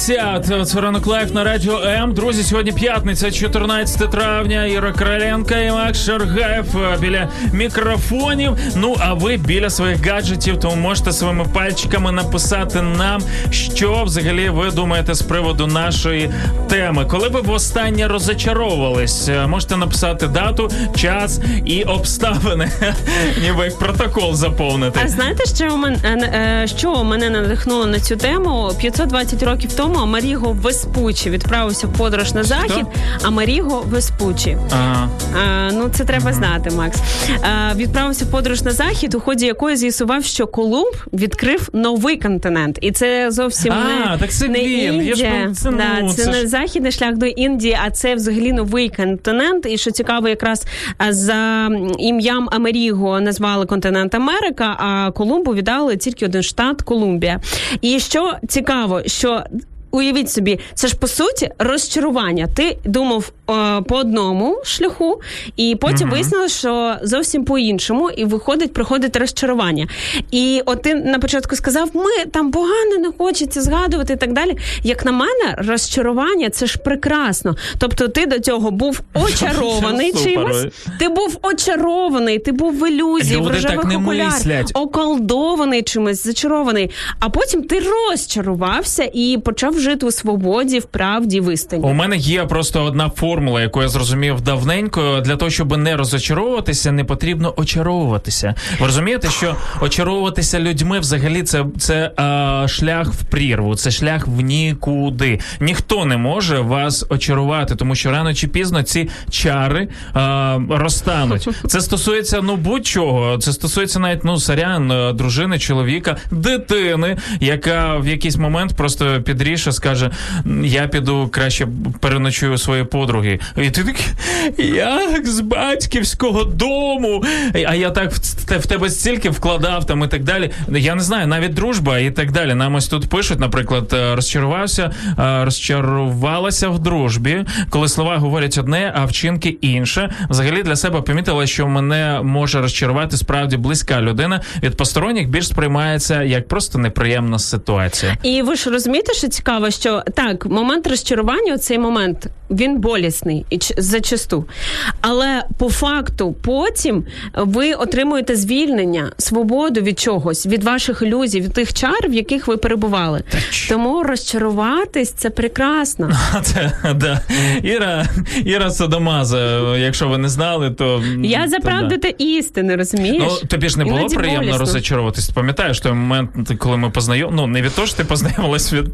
Valencia. Це ранок live на радіо М. Друзі, сьогодні п'ятниця, 14 травня. Іра Короленко і Макс Шаргаєв е, біля мікрофонів. Ну а ви біля своїх гаджетів, тому можете своїми пальчиками написати нам, що взагалі ви думаєте з приводу нашої теми. Коли ви востаннє розочаровувались, Е, можете написати дату, час і обставини, ніби як протокол заповнити. А знаєте, що мене е, що мене надихнуло на цю тему? 520 років тому Маріго Веспучі відправився в подорож на захід. А Маріго Веспучі. Ага. А, ну це треба знати, Макс. А, відправився в подорож на захід, у ході якої з'ясував, що Колумб відкрив новий континент, і це зовсім А, не, так це не він. Я ж Індія. це, ну, да, це, це не ж- західний шлях до Індії, а це взагалі новий континент. І що цікаво, якраз за ім'ям Америго назвали континент Америка, а Колумбу віддали тільки один штат Колумбія. І що цікаво, що. Уявіть собі, це ж по суті розчарування. Ти думав е, по одному шляху, і потім вияснилось, що зовсім по-іншому, і виходить, приходить розчарування. І от ти на початку сказав, ми там погано не хочеться згадувати і так далі. Як на мене, розчарування це ж прекрасно. Тобто, ти до цього був очарований чимось, ти був очарований, ти був в ілюзії, в рожевих окулярах, околдований чимось, зачарований. А потім ти розчарувався і почав жити у свободі, в правді, в істині. У мене є просто одна формула, яку я зрозумів давненько. Для того, щоб не розочаровуватися, не потрібно очаровуватися. Ви розумієте, що очаровуватися людьми взагалі це, це а, шлях в прірву, це шлях в нікуди. Ніхто не може вас очарувати, тому що рано чи пізно ці чари а, розтануть. Це стосується ну будь-чого. Це стосується навіть ну сорян, е, дружини, чоловіка, дитини, яка в якийсь момент просто підріше скаже: Я піду краще переночую у своєї подруги. І ти такий, як з батьківського дому. А я так в в тебе стільки вкладав там і так далі. Я не знаю, навіть дружба і так далі. Нам ось тут пишуть, наприклад, е, розчарувався, е, розчарувалася в дружбі, коли слова говорять одне, а вчинки інше. Взагалі для себе помітила, що мене може розчарувати справді близька людина. Від посторонніх більш сприймається як просто неприємна ситуація. І ви ж розумієте, що цікаво, що так, момент розчарування, цей момент він болісний і ч- зачасту. Але по факту потім ви отримуєте звільнення, свободу від чогось, від ваших ілюзій, від тих чар, в яких ви перебували. Тому розчаруватись це прекрасно. Це да. Іра, Іра Содомаза. Якщо ви не знали, то Я за правду та істини, розумієш? Ну, тобі ж не було приємно болісно. розочаруватись. Пам'ятаєш той момент, коли ми познайом... Ну, не від того, що ти познайомилась від.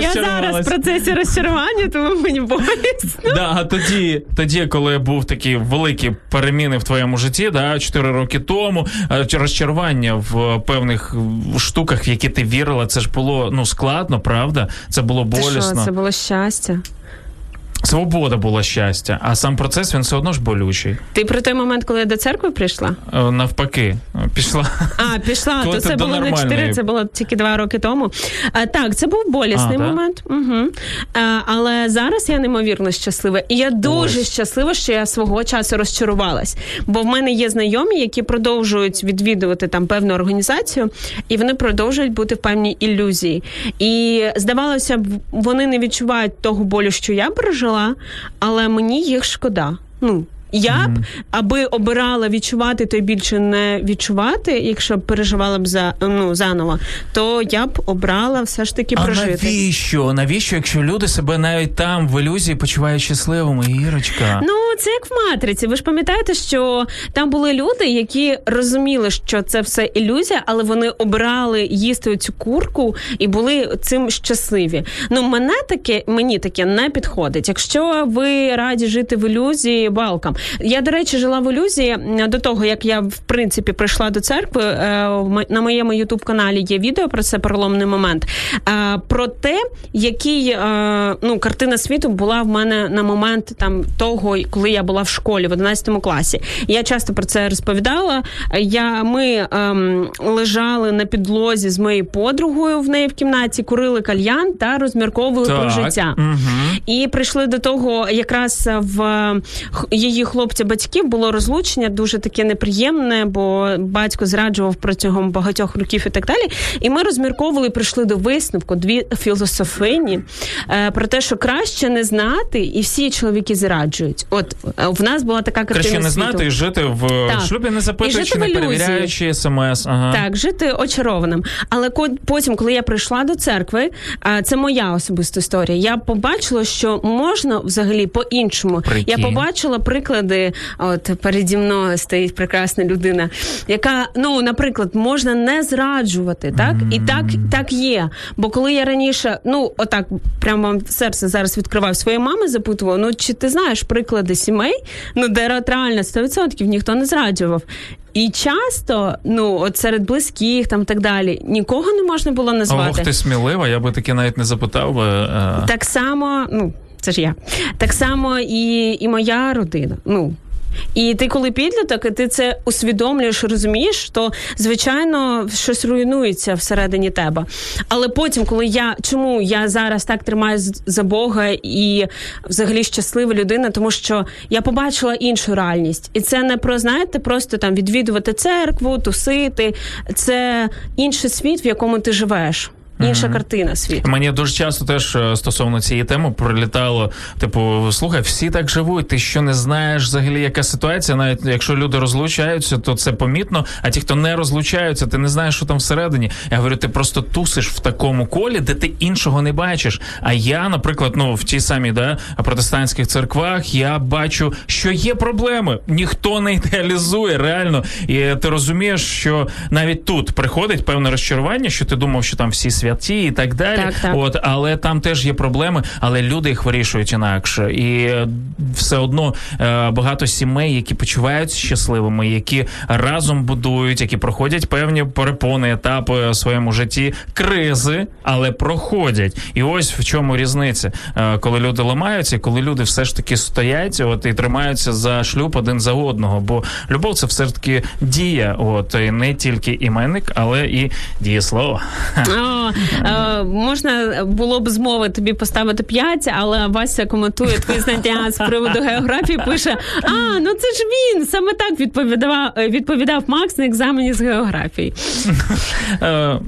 Я зараз в процесі розчарування, тому мені болісно. Да, а тоді, тоді, коли був такі великі переміни в твоєму житті, да, 4 роки тому, е, розчарування в певних штуках, в які ти вірила, це ж було ну складно, правда? Це було болісно. це було щастя. Свобода була щастя, а сам процес він все одно ж болючий. Ти про той момент, коли я до церкви прийшла? Е, Навпаки, е, пішла. А, пішла, Коли то це було не. 4, це було тільки 2 роки тому. А, так, це був болісний А, да? момент. Угу. А, але зараз я неймовірно щаслива. І я дуже Ось. щаслива, що я свого часу розчарувалась. Бо в мене є знайомі, які продовжують відвідувати там певну організацію, і вони продовжують бути в певній ілюзії. І здавалося б, вони не відчувають того болю, що я пережила, але мені їх шкода. Ну. Я б, аби обирала відчувати, то й більше не відчувати, якщо б переживала б за ну заново, то я б обрала все ж таки А прожити. навіщо? Навіщо, якщо люди себе навіть там в ілюзії почувають щасливими, Ірочка? Ну, це як в матриці. Ви ж пам'ятаєте, що там були люди, які розуміли, що це все ілюзія, але вони обирали їсти цю курку і були цим щасливі. Ну, мене таке, мені таке не підходить. Якщо ви раді жити в ілюзії, балкам. Я, до речі, жила в ілюзії до того, як я в принципі прийшла до церкви. е, На моєму ютуб каналі є відео про це переломний момент. е, Про те, який е, ну картина світу була в мене на момент там того, коли я була в школі в 11 класі. Я часто про це розповідала. Я ми ем, лежали на підлозі з моєю подругою в неї в кімнаті, курили кальян та розмірковували про життя. мгм. І прийшли до того, якраз в її хлопця батьків було розлучення дуже таке неприємне, бо батько зраджував протягом багатьох років і так далі. І ми розмірковували, прийшли до висновку дві філософині е, про те, що краще не знати, і всі чоловіки зраджують. От е, в нас була така картина Краще не світу. знати і жити в Так. шлюбі, не запитуючи, не перевіряючи смс. Ага. Так, жити очарованим. Але потім, коли я прийшла до церкви, це моя особиста історія. Я побачила, що можна взагалі по-іншому. Прикинь. Я побачила приклади. От переді мною стоїть прекрасна людина, яка, ну, наприклад, можна не зраджувати, так? І так, так є. Бо коли я раніше, ну, отак, прямо вам серце зараз відкривав своєї мами, запитувала, ну чи ти знаєш приклади сімей, ну де реально 100% ніхто не зраджував. І часто, ну от серед близьких там так далі, нікого не можна було назвати. Ох, ти смілива, я би таки навіть не запитав би. е, Так само, ну це ж я. Так само і, і моя родина. Ну. І ти, коли підліток, і ти це усвідомлюєш, розумієш, то звичайно щось руйнується всередині тебе. Але потім, коли я чому я зараз так тримаюсь за Бога і взагалі щаслива людина, тому що я побачила іншу реальність, і це не про знаєте, просто там відвідувати церкву, тусити. Це інший світ, в якому ти живеш, інша картина світу. Мені дуже часто теж е, стосовно цієї теми прилітало. Типу, слухай, всі так живуть. Ти що не знаєш взагалі, яка ситуація? Навіть якщо люди розлучаються, то це помітно. А ті, хто не розлучаються, ти не знаєш, що там всередині. Я говорю, ти просто тусиш в такому колі, де ти іншого не бачиш. А я, наприклад, ну в тій самій да, протестантських церквах я бачу, що є проблеми. Ніхто не ідеалізує реально. І ти розумієш, що навіть тут приходить певне розчарування, що ти думав, що там всі святі і так далі. Так, так. От, але там теж є проблеми, але люди їх вирішують інакше. І е, все одно е, багато сімей, які почуваються щасливими, які разом будують, які проходять певні перепони, етапи в своєму житті, кризи, але проходять. І ось в чому різниця, Е, коли люди ламаються, коли люди все ж таки стоять, от і тримаються за шлюб один за одного. Бо любов це все ж таки дія, от і не тільки іменник, але і дієслово. О, можна було б з мови тобі поставити 5, але Вася коментує твої знання з приводу географії. Пише: А, ну це ж він саме так відповідав відповідав Макс на екзамені з географії. Е,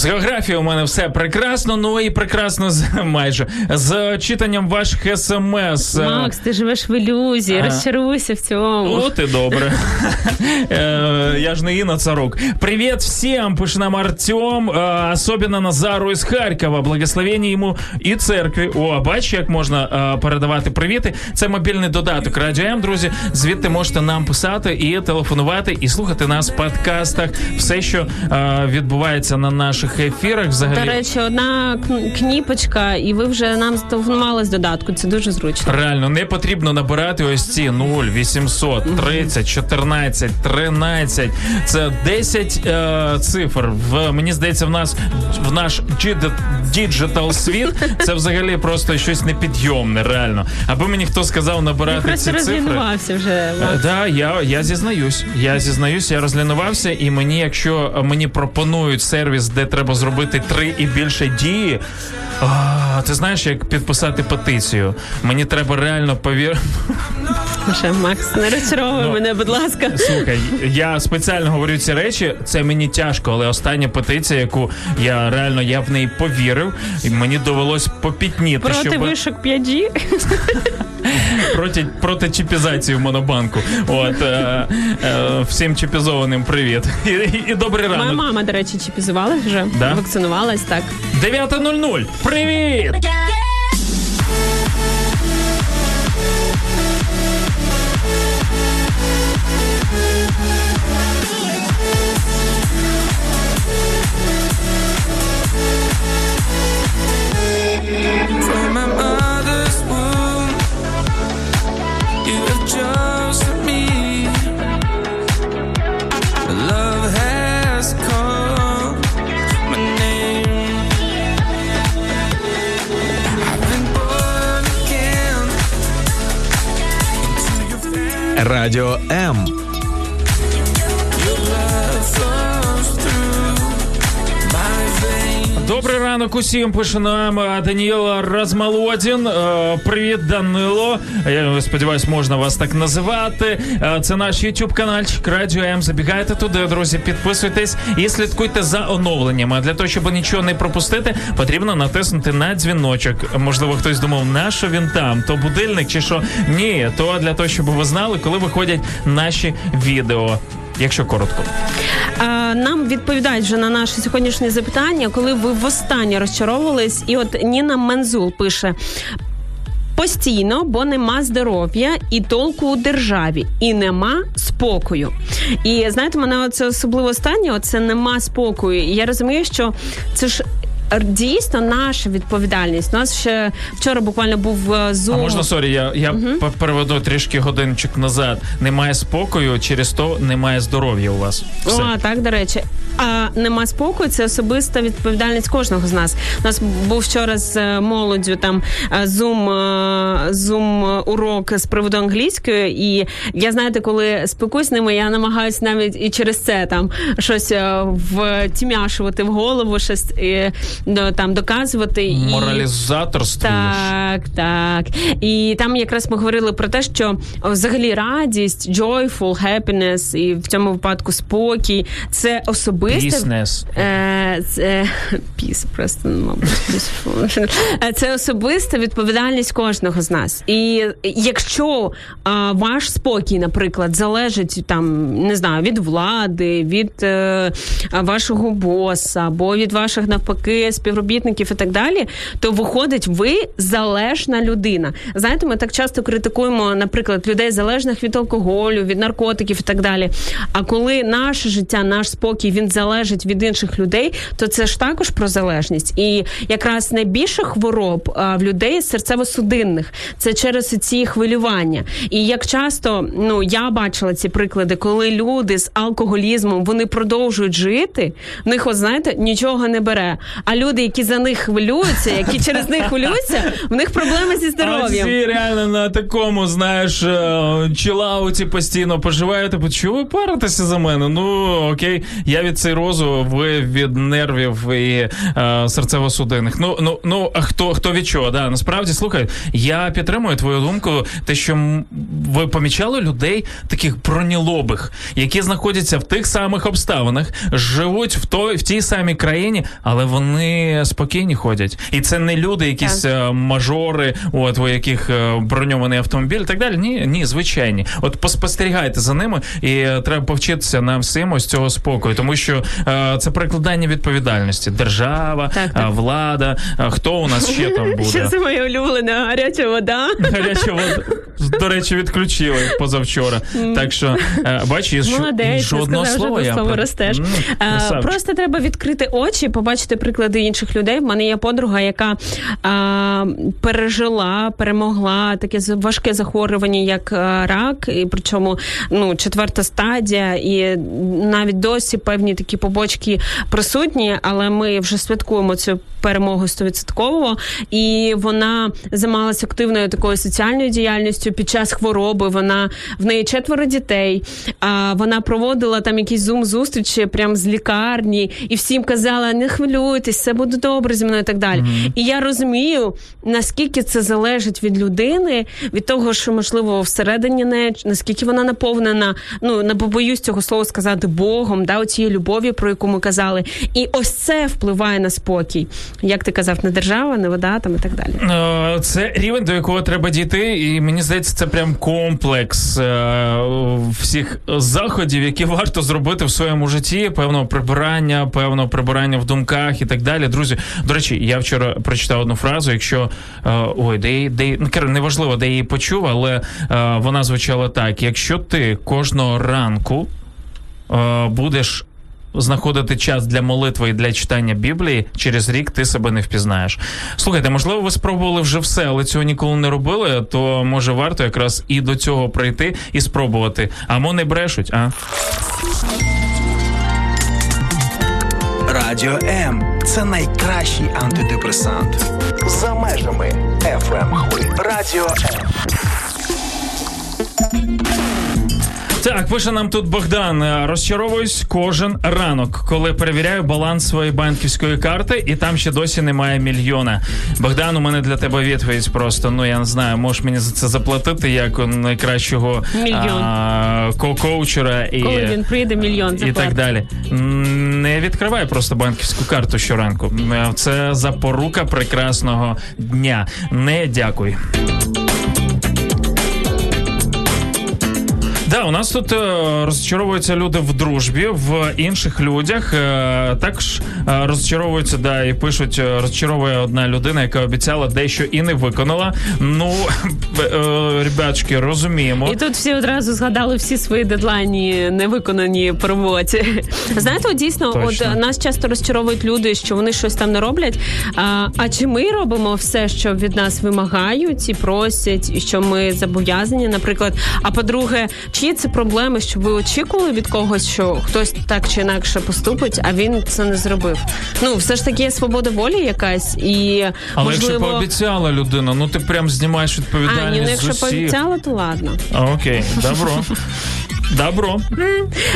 З географією у мене все прекрасно, ну і прекрасно з майже з читанням ваших смс. Макс, ти живеш в ілюзії, розчаруйся в цьому. От і добре. Е, Я ж не Інна Царук. Привет всем, пише нам Артем, е, особенно Назару із Харкова. Благословення йому і церкві. О, бач, як можна е, передавати привіти. Це мобільний додаток Радіо М, друзі. Звідти можете нам писати і телефонувати, і слухати нас в подкастах. Все, що відбувається на наших ефірах, взагалі. До речі, одна кніпочка, і ви вже нам зателефонували з додатку. Це дуже зручно. Реально не потрібно набирати ось ці 0, 800, 30, 14, 13. Це 10 е, цифр. В мені здається, в нас в наш digital світ це взагалі просто щось непідйомне. Реально. Аби мені хто сказав набирати Просто ці цифри. вже. Е, Да, я, я зізнаюсь. Я зізнаюсь, я розлінувався, і мені, якщо мені пропонують сервіс, де треба зробити три і більше дії. А, ти знаєш, як підписати петицію? Мені треба реально повір. Ще, Макс, не розчаровуй Ну, мене, будь ласка. Слухай, я спеціально говорю ці речі. Це мені тяжко, але остання петиція, яку я реально я в неї повірив, і мені довелось попітніти, Проти щоб вишок 5G. проти, проти чіпізації в монобанку. От е, е, всім чіпізованим привіт. І, і, і добрий Моя мама, до речі, чіпізувалась вже. Да? Вакцинувалась, так. 9.00. Привіт! Радіо М. ранок усім пише нам е, Даніел Размолодін. Е, Привіт, Данило. Я сподіваюсь, можна вас так називати. Е, Це наш YouTube каналчик Радіо М. Забігайте туди, друзі, підписуйтесь і слідкуйте за оновленнями. А Для того, щоб нічого не пропустити, потрібно натиснути на дзвіночок. Можливо, хтось думав, на що він там? То будильник чи що? Ні, то для того, щоб ви знали, коли виходять наші відео. Якщо коротко. Нам відповідають вже на наше сьогоднішнє запитання, коли ви востаннє розчаровувались, і от Ніна Мензул пише. Постійно, бо нема здоров'я і толку у державі, і нема спокою. І знаєте, мене це особливо останнє, це нема спокою. І я розумію, що це ж. Дійсно, наша відповідальність. У нас ще вчора буквально був е, зум. А можна sorry, я, я е переведу трішки годинчик назад. Немає спокою, через то немає здоров'я у вас. Все. О, так, до речі. А нема спокою, це особиста відповідальність кожного з нас. У нас був вчора з е, молоддю там Zoom Zoom урок з приводу англійської, і я знаєте, коли спілкуюсь з ними, я намагаюся навіть і через це там щось е, втімяшувати в голову, щось і, там доказувати. Моралізаторство. Так, так. І там якраз ми говорили про те, що взагалі радість, joyful, happiness, і в цьому випадку спокій, це особисте. Е, це піс, просто мабуть. Це особиста відповідальність кожного з нас. І якщо а, ваш спокій, наприклад, залежить там, не знаю, від влади, від е, вашого боса або від ваших навпаки співробітників і так далі, то виходить, ви залежна людина. Знаєте, ми так часто критикуємо, наприклад, людей залежних від алкоголю, від наркотиків і так далі. А коли наше життя, наш спокій він залежить від інших людей, то це ж також про залежність. І якраз найбільше хвороб а, в людей серцево-судинних це через ці хвилювання. І як часто ну я бачила ці приклади, коли люди з алкоголізмом вони продовжують жити, в них, от знаєте, нічого не бере. А люди, які за них хвилюються, які через них хвилюються, в них проблеми зі здоров'ям. А всі реально на такому, знаєш, е, чилауті постійно поживаєте. Типу, чого ви паритеся за мене? Ну окей, я від цирозу, ви від нервів і е, серцево-судинних. Ну ну ну а хто хто від чого? Да, насправді слухай, я підтримую твою думку, те, що ви помічали людей таких бронілобих, які знаходяться в тих самих обставинах, живуть в той в тій самій країні, але вони спокійні ходять. І це не люди, якісь так. мажори, от у яких е, броньований автомобіль, і так далі. Ні, ні, звичайні. От поспостерігайте за ними, і треба повчитися нам всім ось цього спокою, тому що е, це перекладання відповідальності. Держава, так, так. влада. Хто у нас ще там буде? Ще це моя улюблена гаряча вода. Гаряча вода. До речі, відключили позавчора. Так що бачиш, жодного слова я слово ростеш. Mm, Просто треба відкрити очі, побачити приклади інших людей. В мене є подруга, яка а, пережила, перемогла таке важке захворювання, як рак, і причому ну четверта стадія, і навіть досі певні такі побочки присутні, але ми вже святкуємо цю перемогу стовідсотково. І вона займалася активною такою соціальною діяльністю під час хвороби. Вона в неї четверо дітей. А вона проводила там якісь зум-зустрічі прямо з лікарні, і всім казала: не хвилюйтесь, все буде добре зі мною і так далі. Mm-hmm. І я розумію, наскільки це залежить від людини, від того, що можливо всередині неї, наскільки вона наповнена. Ну не побоюсь цього слова сказати Богом, да, оцією любов'ю, про яку ми казали. І ось це впливає на спокій. Як ти казав, не держава, не вода там і так далі. Це рівень, до якого треба дійти, і мені здається, це прям комплекс е, всіх заходів, які варто зробити в своєму житті. Певного прибирання, певного прибирання в думках і так далі. Друзі, до речі, я вчора прочитав одну фразу. Якщо е, ой, де де ну, неважливо, де її почув, але е, вона звучала так: якщо ти кожного ранку будеш знаходити час для молитви і для читання Біблії, через рік ти себе не впізнаєш. Слухайте, можливо, ви спробували вже все, але цього ніколи не робили. То може варто якраз і до цього прийти і спробувати. А мо не брешуть, а? Радіо М це найкращий антидепресант. За межами FM хвиль. Радіо Так, пише нам тут Богдан. Розчаровуюсь кожен ранок, коли перевіряю баланс своєї банківської карти, і там ще досі немає мільйона. Богдан, у мене для тебе відповідь просто. Ну я не знаю, можеш мені за це заплатити як у найкращого а, ко- коучера і, Коли він прийде, мільйон і так далі. Не відкривай просто банківську карту щоранку. Е, Це запорука прекрасного дня. Не дякуй. Да, у нас тут е, розчаровуються люди в дружбі, в інших людях. Е, також е, розчаровуються, да, і пишуть, розчаровує одна людина, яка обіцяла дещо і не виконала. Ну, е, розуміємо. І тут всі одразу згадали всі свої дедлайні не виконані по роботі. Знаєте, от дійсно, Точно. от нас часто розчаровують люди, що вони щось там не роблять. А, а чи ми робимо все, що від нас вимагають і просять, і що ми зобов'язані, наприклад. А по-друге, чиї це проблеми, що ви очікували від когось, що хтось так чи інакше поступить, а він це не зробив. Ну, все ж таки є свобода волі якась, і Але якщо пообіцяла людина, ну ти прям знімаєш А, відповідальність ні, ну з якщо усіх. пообіцяла, то ладно. А, Окей, добро. Добро.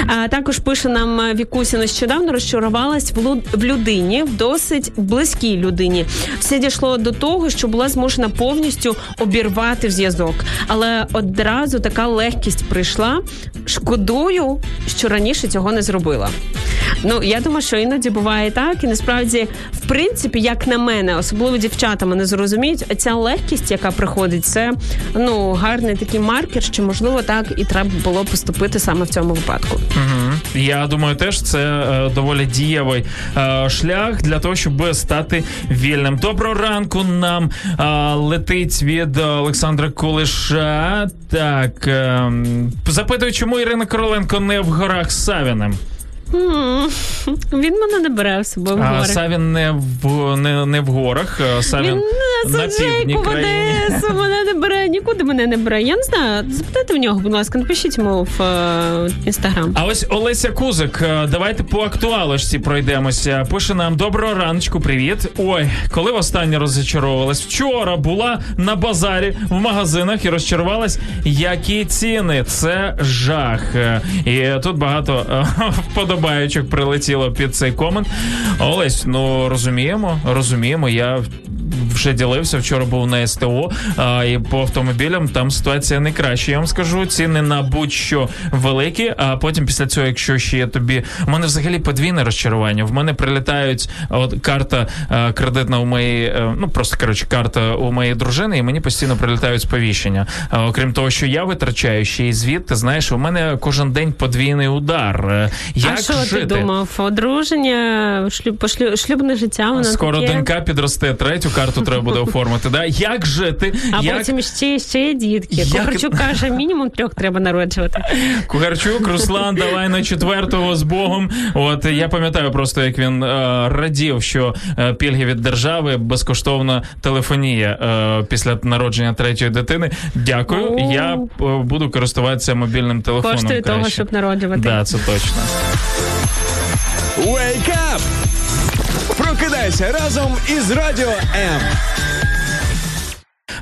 А також пише нам Вікуся нещодавно розчарувалась в, лу- в людині, в досить близькій людині. Все дійшло до того, що була змушена повністю обірвати зв'язок. Але одразу така легкість прийшла. Шкодую, що раніше цього не зробила. Ну я думаю, що іноді буває так, і насправді, в принципі, як на мене, особливо дівчата мене зрозуміють, ця легкість, яка приходить, це ну гарний такий маркер, що можливо так і треба було поступити саме в цьому випадку. Угу. Я думаю, теж це е, доволі дієвий е, шлях для того, щоб стати вільним. Доброго ранку нам е, летить від Олександра Кулиша. Так е, запитую, чому Ірина Короленко не в горах з Савіним? Він мене не бере в собою в А гори. Савін не в не, не в горах. е, Савін Він на півдні в. Одесу мене не бере, нікуди мене не бере. Я не знаю. Запитайте в нього, будь ласка, напишіть йому в е, інстаграм. А ось Олеся Кузик, е, давайте по актуалочці пройдемося. Пише нам доброго раночку, привіт. Ой, коли востаннє розчаровувалась? Вчора була на базарі в магазинах і розчарувалась, які ціни. Це жах. Е, І тут багато е, вподобаючих прилетіло під цей комент. Олесь, ну розуміємо, розуміємо. Я вже ділився. Вчора був на СТО а, і по автомобілям там ситуація не краща. Я вам скажу, ціни на будь-що великі. А потім після цього, якщо ще є тобі, у мене взагалі подвійне розчарування. В мене прилітають от карта а, кредитна у моєї, е, ну просто коротше, карта у моєї дружини, і мені постійно прилітають сповіщення. А, окрім того, що я витрачаю ще й звіт, ти знаєш, у мене кожен день подвійний удар. Е, Як а що жити? ти думав? Одруження, шлюб, пошлю- шлюбне життя, воно Скоро таке. донька підросте, третю карту треба буде оформити. Да? Як жити? А Як... потім ще, ще є дітки. Як- Кухарчук каже, мінімум трьох треба народжувати. Кугарчук, Руслан, давай на четвертого з Богом. От я пам'ятаю просто, як він е, радів, що е, пільги від держави, безкоштовна телефонія е, після народження третьої дитини. Дякую. О. Я е, буду користуватися мобільним телефоном. Коштує того, щоб народжувати. Да, це точно. Wake up! Прокидайся разом із Радіо М.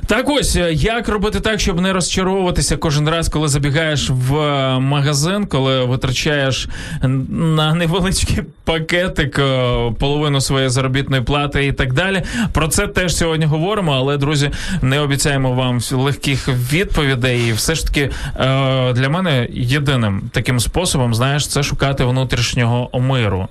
Так ось е, як робити так, щоб не розчаровуватися кожен раз, коли забігаєш в е, магазин, коли витрачаєш на невеличкий пакетик е, половину своєї заробітної плати і так далі. Про це теж сьогодні говоримо. Але друзі, не обіцяємо вам легких відповідей. І все ж таки для мене єдиним таким способом, знаєш, це шукати внутрішнього миру.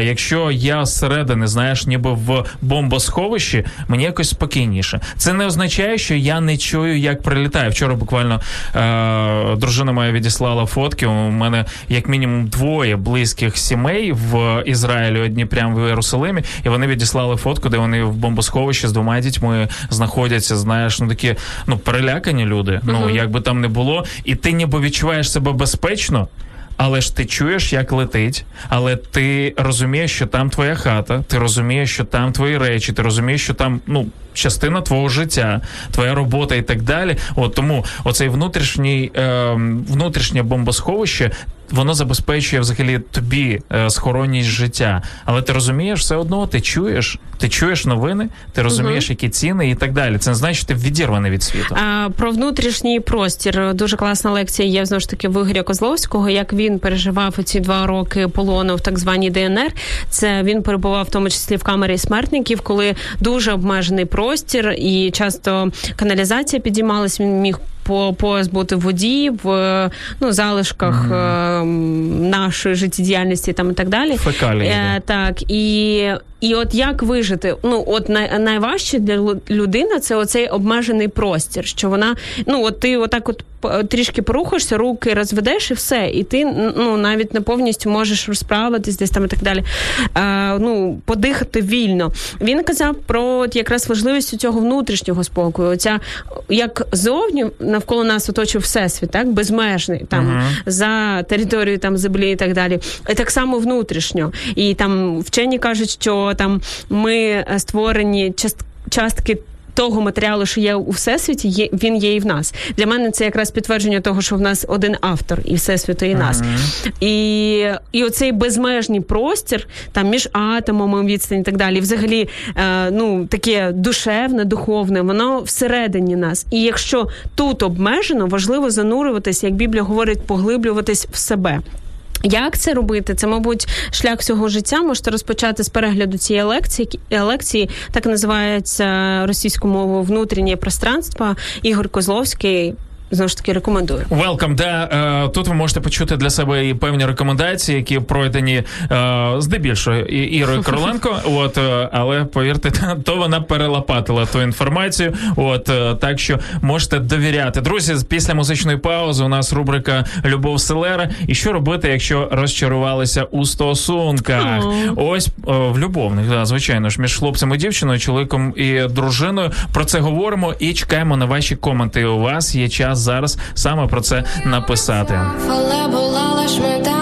Якщо я зсередини, знаєш, ніби в бомбосховищі, мені якось спокійніше. Це не означає, що я не чую, як прилітає. Вчора буквально е, дружина моя відіслала фотки. У мене як мінімум двоє близьких сімей в Ізраїлі, одні прямо в Єрусалимі, і вони відіслали фотку, де вони в бомбосховищі з двома дітьми знаходяться. Знаєш, ну такі ну перелякані люди. Ну як би там не було, і ти ніби відчуваєш себе безпечно. Але ж ти чуєш, як летить, але ти розумієш, що там твоя хата, ти розумієш, що там твої речі, ти розумієш, що там ну частина твого життя, твоя робота і так далі. От тому оцей внутрішній е, внутрішнє бомбосховище. Воно забезпечує взагалі тобі е, схоронність життя, але ти розумієш все одно, ти чуєш, ти чуєш новини, ти розумієш, які ціни і так далі. Це не значить, що ти відірваний від світу. А, про внутрішній простір дуже класна лекція є знову ж таки в Ігоря Козловського. Як він переживав ці два роки полону в так званій ДНР. Це він перебував в тому числі в камері смертників, коли дуже обмежений простір, і часто каналізація підіймалась. Він міг пояс бути в воді, в ну залишках е, нашої життєдіяльності там і так далі. Фекалії, Е, так і. І от як вижити? Ну от най, найважче для людини це оцей обмежений простір, що вона ну от ти отак, от трішки порухаєшся, руки розведеш і все, і ти ну навіть не повністю можеш розправитись десь там і так далі. Е, ну подихати вільно. Він казав про от якраз важливість цього внутрішнього спокою. Оця як зовні навколо нас оточує всесвіт, так безмежний там Мгм. за територією там землі і так далі. І так само внутрішньо. І там вчені кажуть, що там ми е, створені част, частки. Того матеріалу, що є у всесвіті, є він є і в нас. Для мене це якраз підтвердження того, що в нас один автор і всесвіту, і нас. І, і оцей безмежний простір там між атомами відстань і так далі. І взагалі, е, ну таке душевне, духовне, воно всередині нас. І якщо тут обмежено, важливо занурюватися, як Біблія говорить, поглиблюватись в себе. Як це робити? Це, мабуть, шлях всього життя. Можете розпочати з перегляду цієї лекції. Лекції так називається російською мовою внутрішнє пространство. Ігор Козловський. Знову ж таки, рекомендую. Welcome, да. Е, Тут ви можете почути для себе і певні рекомендації, які пройдені е, здебільшого Ірою Короленко. От, е, але повірте, то вона перелопатила ту інформацію. От е, так що можете довіряти. Друзі, після музичної паузи у нас рубрика Любов Селера. І що робити, якщо розчарувалися у стосунках? Ось в любовних, да, звичайно ж, між хлопцем і дівчиною, чоловіком і дружиною. Про це говоримо і чекаємо на ваші коменти. У вас є час зараз саме про це написати. Але була лиш мета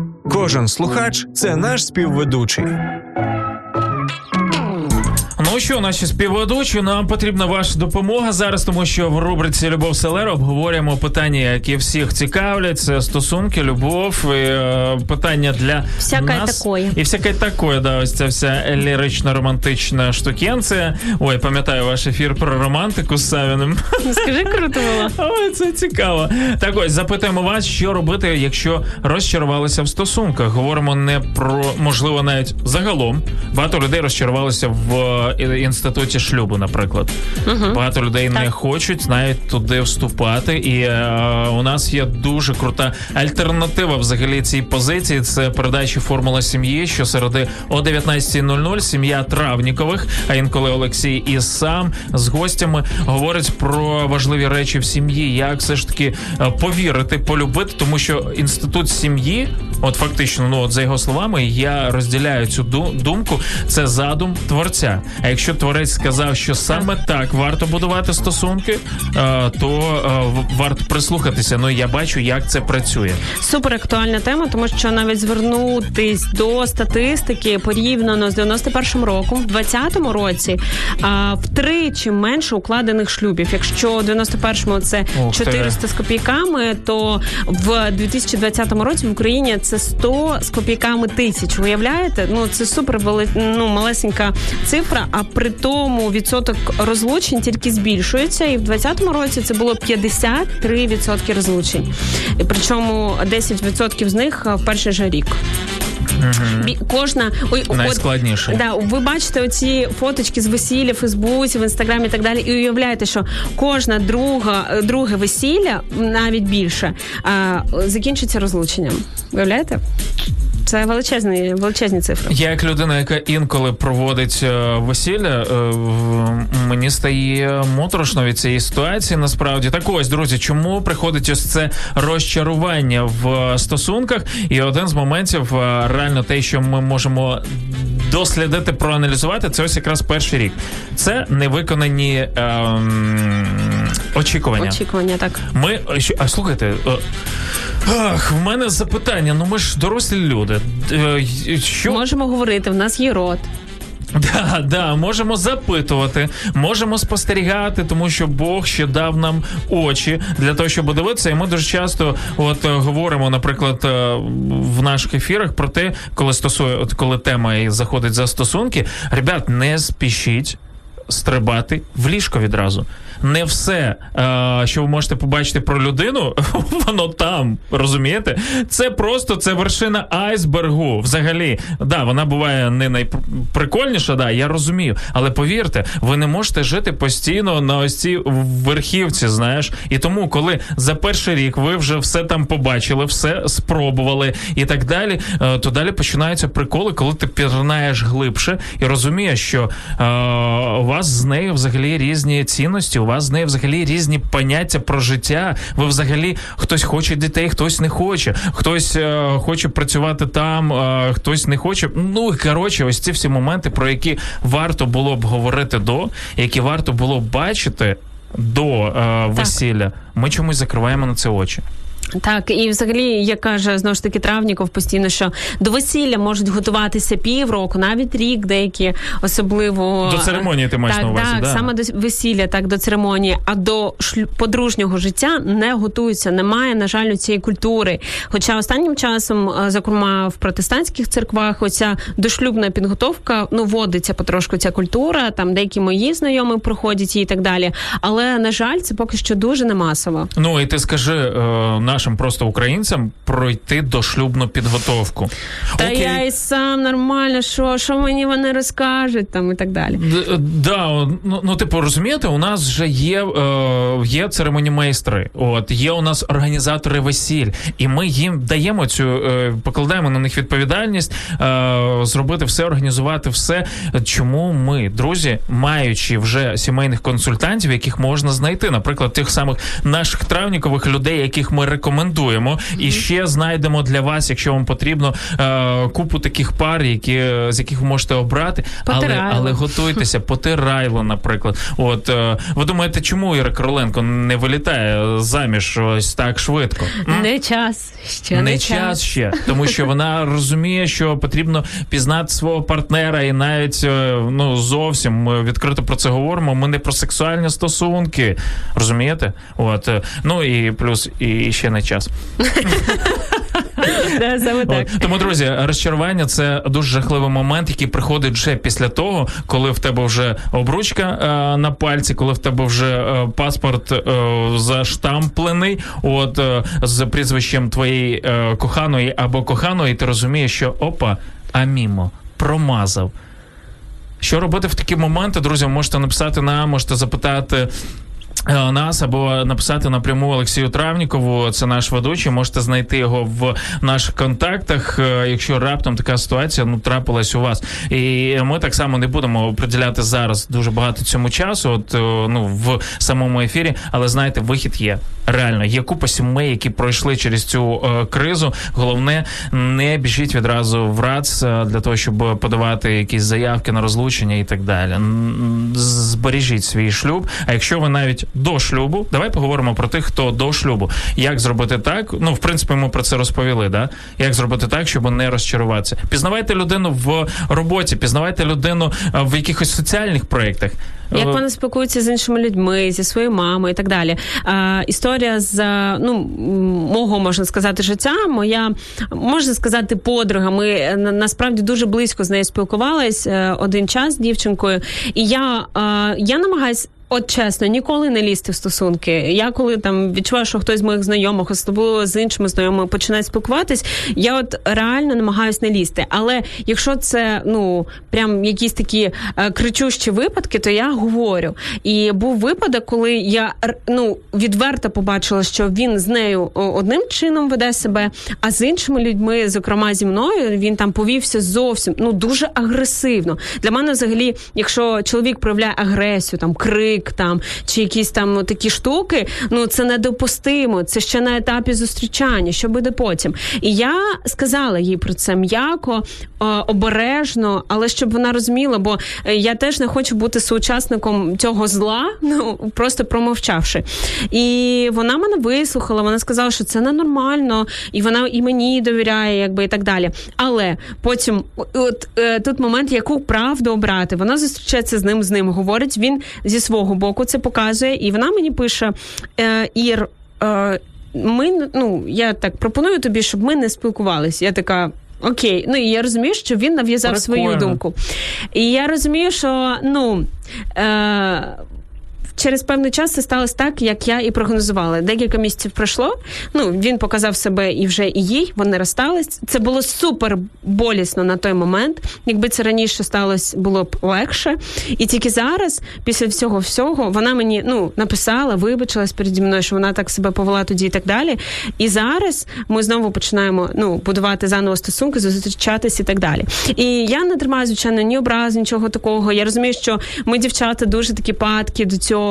Кожен слухач це наш співведучий. Ну що, наші співведучі, нам потрібна ваша допомога зараз, тому що в рубриці Любов Селера обговорюємо питання, які всіх цікавлять. Це стосунки, любов, і, е, питання для Всяке нас. такое. І всяке такое, да, ось ця вся лірично-романтична штукенція. Ой, пам'ятаю ваш ефір про романтику з Савіним. Скажи, круто було. Ой, це цікаво. Так ось запитуємо вас, що робити, якщо розчарувалися в стосунках. Говоримо не про можливо навіть загалом. Багато людей розчарувалися в е, інституті шлюбу, наприклад. Багато людей не хочуть навіть туди вступати. І е, у нас є дуже крута альтернатива взагалі цій позиції. Це передачі Формула сім'ї, що середи о 19.00 сім'я Травнікових, а інколи Олексій і сам з гостями говорить про важливі речі в сім'ї, як все ж таки е, повірити, полюбити, тому що інститут сім'ї, от фактично, ну от за його словами, я розділяю цю ду- думку. Це задум творця. А якщо творець сказав, що саме так варто будувати стосунки, е, то е, варто прислухатися. Ну я бачу, як це працює. Супер актуальна тема, тому що навіть звернутись до статистики порівняно з 91-м роком, в 20-му році втричі менше укладених шлюбів. Якщо в 91-му це Ух ти. 400 з копійками, то в 2020 році в Україні це 100 з копійками тисяч. Уявляєте? Ну це супер вели... ну, малесенька цифра. А при тому відсоток розлучень тільки збільшується. І в 2020 році це було 53% розлучень. І причому 10% з них в перший же рік. Бі- Кожна ой, от- Да, ви бачите оці фоточки з весілля в Фейсбуці, в інстаграмі і так далі, і уявляєте, що кожна друга, е, друге весілля, навіть більше, а, закінчиться розлученням. Уявляєте? Це величезні, величезні цифри. Я як людина, яка інколи проводить е, весілля, е, мені стає моторошно від цієї ситуації. Насправді так ось, друзі, чому приходить ось це розчарування в стосунках? І один з моментів реально те, що ми можемо дослідити, проаналізувати, це ось якраз перший рік. Це невиконані ем, очікування. Очікування так. Ми а, слухайте. е, Ах, в мене запитання. Ну ми ж дорослі люди. Е, Що Можемо говорити, в нас є рот. Да, да, можемо запитувати, можемо спостерігати, тому що Бог ще дав нам очі для того, щоб дивитися. І ми дуже часто от е, говоримо, наприклад, е, в наших ефірах про те, коли стосує, от коли тема і заходить за стосунки. Ребят, не спішіть. Стрибати в ліжко відразу. Не все, е, що ви можете побачити про людину, воно там, розумієте? Це просто це вершина айсбергу. Взагалі, да, вона буває не найприкольніша, да, я розумію. Але повірте, ви не можете жити постійно на ось цій верхівці, знаєш. І тому, коли за перший рік ви вже все там побачили, все спробували і так далі, е, то далі починаються приколи, коли ти пірнаєш глибше і розумієш, що е, у вас з нею взагалі різні цінності, у вас з нею взагалі різні поняття про життя. Ви взагалі хтось хоче дітей, хтось не хоче, хтось е, хоче працювати там, е, хтось не хоче. Ну коротше, ось ці всі моменти, про які варто було б говорити до, які варто було б бачити до е, весілля. Ми чомусь закриваємо на це очі. Так, і взагалі, як каже знову ж таки Травніков постійно, що до весілля можуть готуватися півроку, навіть рік, деякі особливо До церемонії ти маєш так, на увазі, Так, да. саме до весілля, так до церемонії, а до шлю... подружнього життя не готуються. Немає, на жаль, цієї культури. Хоча останнім часом, е, зокрема в протестантських церквах, оця дошлюбна підготовка ну вводиться потрошку ця культура. Там деякі мої знайомі проходять її і так далі. Але на жаль, це поки що дуже не масово. Ну і ти скажи е, нашим просто українцям пройти дошлюбну підготовку. Та я і сам нормально, що, що мені вони розкажуть там і так далі. Д- Да, ну, ну типу, розумієте, у нас вже є, е, є церемонімейстри, от є у нас організатори весіль, і ми їм даємо цю, е, покладаємо на них відповідальність е, зробити все, організувати все. Чому ми, друзі, маючи вже сімейних консультантів, яких можна знайти, наприклад, тих самих наших травнікових людей, яких ми рекомендуємо, і ще знайдемо для вас, якщо вам потрібно, е, купу таких пар, які з яких ви можете обрати, але, Потирайло. але готуйтеся, потирайло, наприклад. От е, ви думаєте, чому Іра Короленко не вилітає заміж ось так швидко? Не час. Ще не, не час ще, тому що вона розуміє, що потрібно пізнати свого партнера, і навіть е, ну зовсім ми відкрито про це говоримо. Ми не про сексуальні стосунки, розумієте? От ну і плюс і ще не час. Да, саме так. От. Тому, друзі, розчарування це дуже жахливий момент, який приходить вже після того, коли в тебе вже обручка е, на пальці, коли в тебе вже е, паспорт е, заштамплений, от з прізвищем твоєї коханої або коханої, ти розумієш, що опа, а мімо, промазав. Що робити в такі моменти, друзі? Можете написати нам, можете запитати. Е, Нас або написати напряму Олексію Травнікову, це наш ведучий. Можете знайти його в наших контактах, е, якщо раптом така ситуація ну трапилась у вас. І ми так само не будемо приділяти зараз дуже багато цьому часу, от е, ну в самому ефірі. Але знаєте, вихід є. Реально, є купа сімей, які пройшли через цю е, кризу. Головне, не біжіть відразу в РАЦ для того, щоб подавати якісь заявки на розлучення і так далі. Збережіть свій шлюб. А якщо ви навіть до шлюбу, давай поговоримо про тих, хто до шлюбу. Як зробити так? Ну, в принципі, ми про це розповіли. Да? Як зробити так, щоб не розчаруватися? Пізнавайте людину в роботі, пізнавайте людину е, в якихось соціальних проєктах. Як Е, вони спілкуються з іншими людьми, зі своєю мамою і так далі. А, історія з е, ну мого можна сказати життя. Моя можна сказати, подруга. Ми е, насправді дуже близько з нею спілкувались е, один час з дівчинкою, і я, е, я намагаюсь. От чесно, ніколи не лізти в стосунки. Я коли там відчуваю, що хтось з моїх знайомих, особливо з іншими знайомими, починає спілкуватись, я от реально намагаюсь не лізти. Але якщо це ну прям якісь такі е, кричущі випадки, то я говорю. І був випадок, коли я ну відверто побачила, що він з нею одним чином веде себе, а з іншими людьми, зокрема зі мною, він там повівся зовсім ну дуже агресивно. Для мене, взагалі, якщо чоловік проявляє агресію, там крик, там чи якісь там такі штуки, ну це недопустимо. Це ще на етапі зустрічання. Що буде потім? І я сказала їй про це м'яко, обережно, але щоб вона розуміла, бо е, я теж не хочу бути соучасником цього зла, ну просто промовчавши. І вона мене вислухала. Вона сказала, що це ненормально, і вона і мені довіряє, якби і так далі. Але потім, от е, тут момент, яку правду обрати. Вона зустрічається з ним, з ним говорить. Він зі свого боку це показує, і вона мені пише: е, Ір. Е, ми ну я так пропоную тобі, щоб ми не спілкувалися. Я така. Окей, ну і я розумію, що він нав'язав свою думку. І я розумію, що ну. Е- Через певний час це сталося так, як я і прогнозувала. Декілька місяців пройшло. Ну він показав себе і вже і їй. Вони розстались. Це було супер болісно на той момент. Якби це раніше сталося, було б легше. І тільки зараз, після всього всього, вона мені ну написала, вибачилась переді мною, що вона так себе повела тоді і так далі. І зараз ми знову починаємо ну будувати заново стосунки, зустрічатись і так далі. І я не тримаю, звичайно, ні образ, нічого такого. Я розумію, що ми, дівчата, дуже такі падки до цього.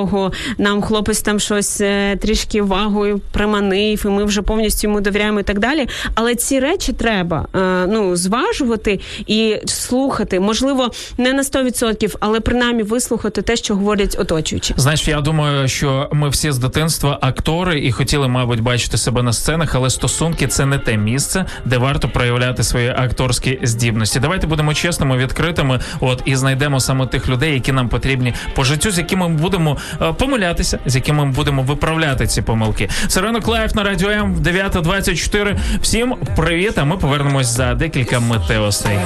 Нам хлопець там щось е, трішки увагою приманив, і ми вже повністю йому довіряємо і так далі. Але ці речі треба е, ну зважувати і слухати. Можливо, не на 100%, але принаймні вислухати те, що говорять оточуючі. Знаєш, я думаю, що ми всі з дитинства актори і хотіли, мабуть, бачити себе на сценах, але стосунки це не те місце, де варто проявляти свої акторські здібності. Давайте будемо чесними, відкритими. От і знайдемо саме тих людей, які нам потрібні по життю, з якими ми будемо помилятися, з якими ми будемо виправляти ці помилки. Це ранок live на радіо М 9.24. Всім привіт! А ми повернемось за декілька миттєвостей.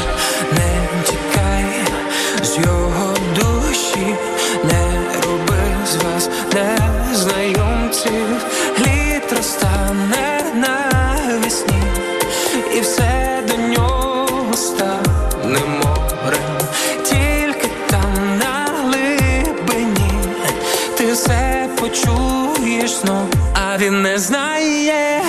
Не тікай з його душі, почуєш знов, а він не знає,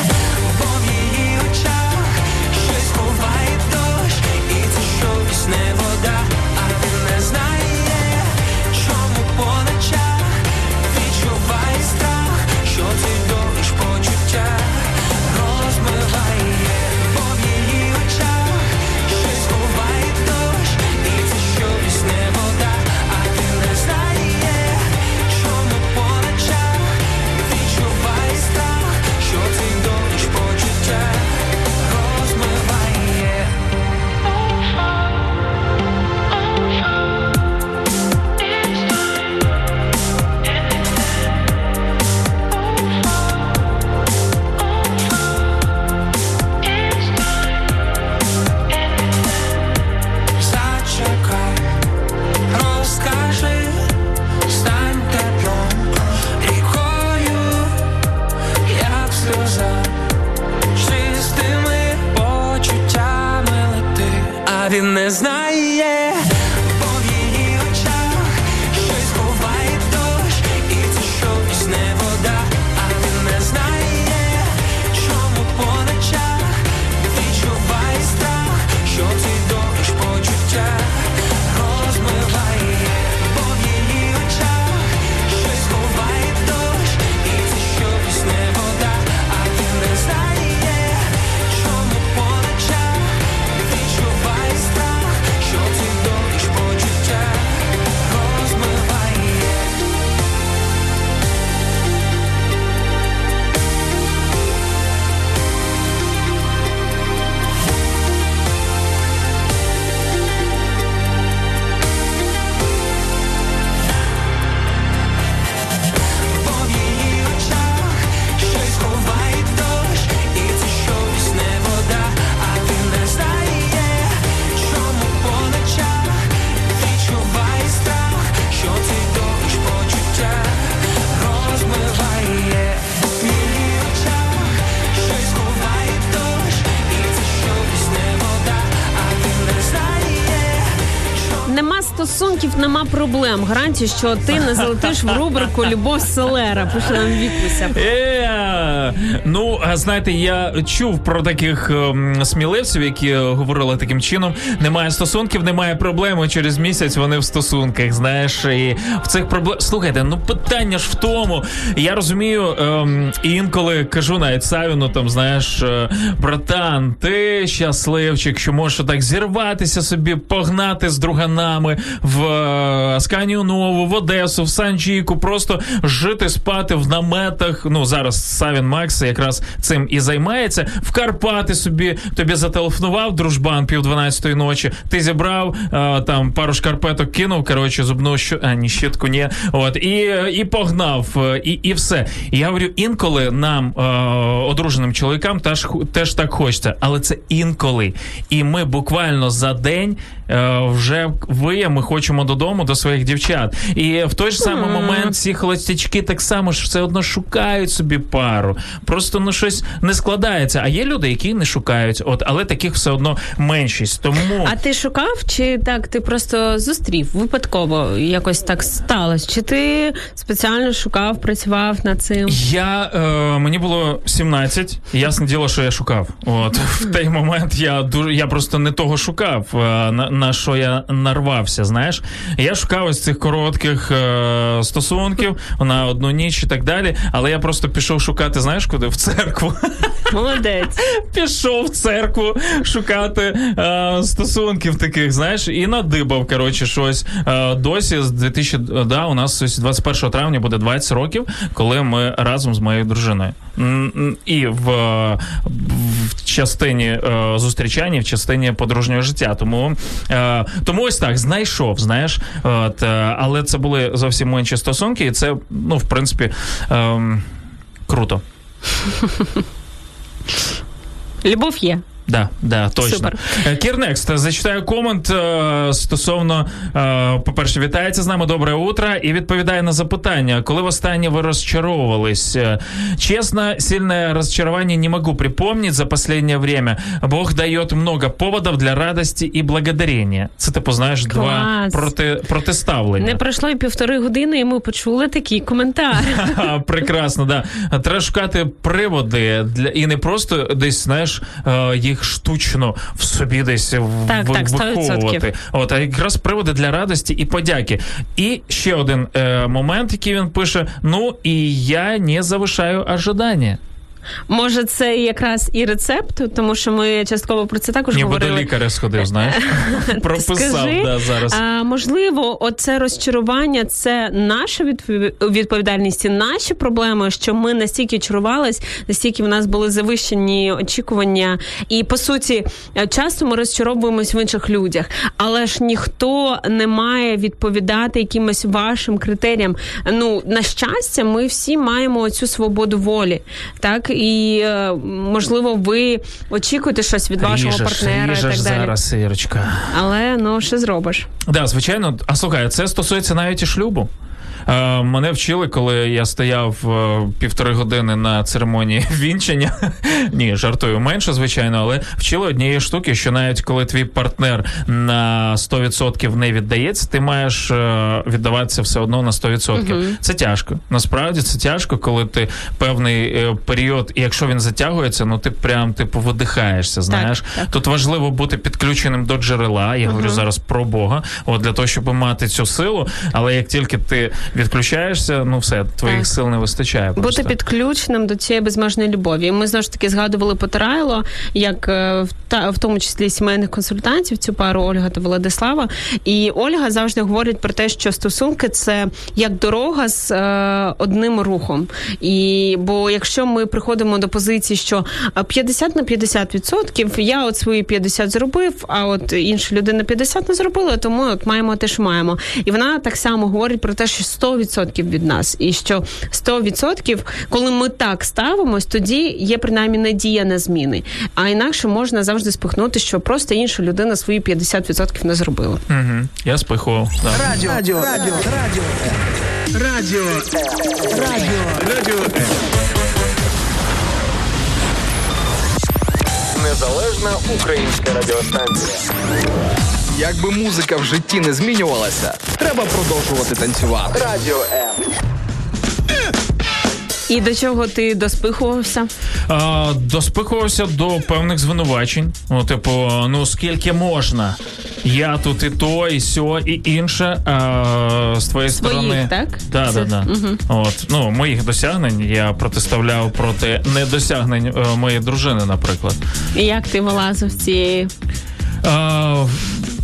проблем. Гарантію, що ти не залетиш в рубрику Любов Селера. Пише нам Вікуся. Е, ну, знаєте, я чув про таких ем, сміливців, які говорили таким чином: немає стосунків, немає проблеми. Через місяць вони в стосунках. Знаєш, і в цих проблем. Слухайте, ну питання ж в тому. Я розумію, ем, інколи кажу навіть Савіну, там знаєш, е, братан, ти щасливчик, що можеш так зірватися собі, погнати з друганами в е, Асканію в Одесу, в Санджіку, просто жити, спати в наметах. Ну зараз Савін Макс якраз цим і займається. В Карпати собі тобі зателефонував дружбан пів дванадцятої ночі. Ти зібрав е, там пару шкарпеток, кинув. Коротше, зубну що а, ні, щітку, ні. От і, і погнав, е, і, і все. Я говорю, інколи нам, е, одруженим чоловікам, теж теж так хочеться, але це інколи. І ми буквально за день вже виє, ми хочемо додому до своїх дівчат. І в той ж самий момент ці холостячки так само ж все одно шукають собі пару. Просто ну щось не складається. А є люди, які не шукають, от але таких все одно меншість. Тому А ти шукав, чи так ти просто зустрів випадково якось так сталося? Чи ти спеціально шукав, працював над цим? Я е, мені було 17, і ясне діло, що я шукав. От в той момент я дуже я просто не того шукав, е, на, на що я нарвався. Знаєш, я шукав ось цих коротких е, стосунків на одну ніч і так далі. Але я просто пішов шукати, знаєш, куди в церкву. Молодець. Пішов в церкву шукати е, стосунків таких, знаєш, і надибав, коротше, щось. Е, досі з 2000, да, у нас ось 21 травня буде 20 років, коли ми разом з моєю дружиною. І в, в частині е, зустрічання, в частині подружнього життя. Тому, е, тому ось так, знайшов, знаєш. От, е, але це були зовсім менші стосунки, і це, ну, в принципі, ем, круто. Любов є. Да, да, точно. Е, Кірнекст, зачитаю комент е, стосовно, е, по-перше, вітається з нами добре утро і відповідає на запитання, коли востаннє ви розчаровувались. Е, Честно, сильное разочарование не могу припомнить за последнее время. Бог дает много поводов для радости і благодарения. Це типу, знаєш, два проти, протиставлення. Не пройшло і півтори години, і ми почули такий коментар. Прекрасно, да. Треба шукати приводи для і не просто десь, знаєш, е, їх штучно в собі десь Так, в, так, 100%. виховувати. От, а якраз приводи для радості і подяки. І ще один е, момент, який він пише: ну і я не завишаю ожидання. Може, це якраз і рецепт, тому що ми частково про це також Ніби до лікаря сходив, знаєш. Прописав Скажи, да, зараз. А, можливо, оце розчарування це наша відпові- відповідальність і наші проблеми, що ми настільки чарувались, настільки в нас були завищені очікування. І по суті, часто ми розчаровуємось в інших людях, але ж ніхто не має відповідати якимось вашим критеріям. Ну, на щастя, ми всі маємо цю свободу волі. Так і е, можливо, ви очікуєте щось від вашого ріжеш, партнера і так далі. зараз, Ірочка. Але ну що зробиш? Да, звичайно. А слухай, це стосується навіть і шлюбу. Е, мене вчили, коли я стояв е, півтори години на церемонії вінчання. Ні, жартую менше, звичайно, але вчили однієї штуки, що навіть коли твій партнер на 100% не віддається, ти маєш е, віддаватися все одно на 100%. Це тяжко. Насправді це тяжко, коли ти певний період, і якщо він затягується, ну ти прям типу видихаєшся. Знаєш, так. тут важливо бути підключеним до джерела. Я говорю зараз про Бога, от для того, щоб мати цю силу. Але як тільки ти відключаєшся, ну все, твоїх Так. сил не вистачає. Бути підключеним до цієї безмежної любові. Ми знову ж таки згадували Потирайло, як е, в та в тому числі сімейних консультантів, цю пару Ольга та Владислава. І Ольга завжди говорить про те, що стосунки це як дорога з е, одним рухом. І бо якщо ми приходимо до позиції, що е, 50 на 50%, я от свої 50 зробив, а от інша людина 50 не зробила, тому от маємо те, що маємо. І вона так само говорить про те, що 100% від нас, і що 100%, коли ми так ставимось, тоді є принаймні надія на зміни. А інакше можна завжди спихнути, що просто інша людина свої 50% не зробила. Мгм. Я спихував. Да. Радіо, радіо, радіо, радіо, радіо, радіо, радіо. Незалежна українська радіостанція. Якби музика в житті не змінювалася, треба продовжувати танцювати. Радіо М. І до чого ти доспихувався? А, доспихувався до певних звинувачень. Ну, типу, ну скільки можна? Я тут і то, і сьо, і інше. А, з твоєї Своїх, сторони. так? Да, Це- да, да. От, ну, моїх досягнень я протиставляв проти недосягнень е, моєї дружини, наприклад. І як ти вилазив з цієї? А,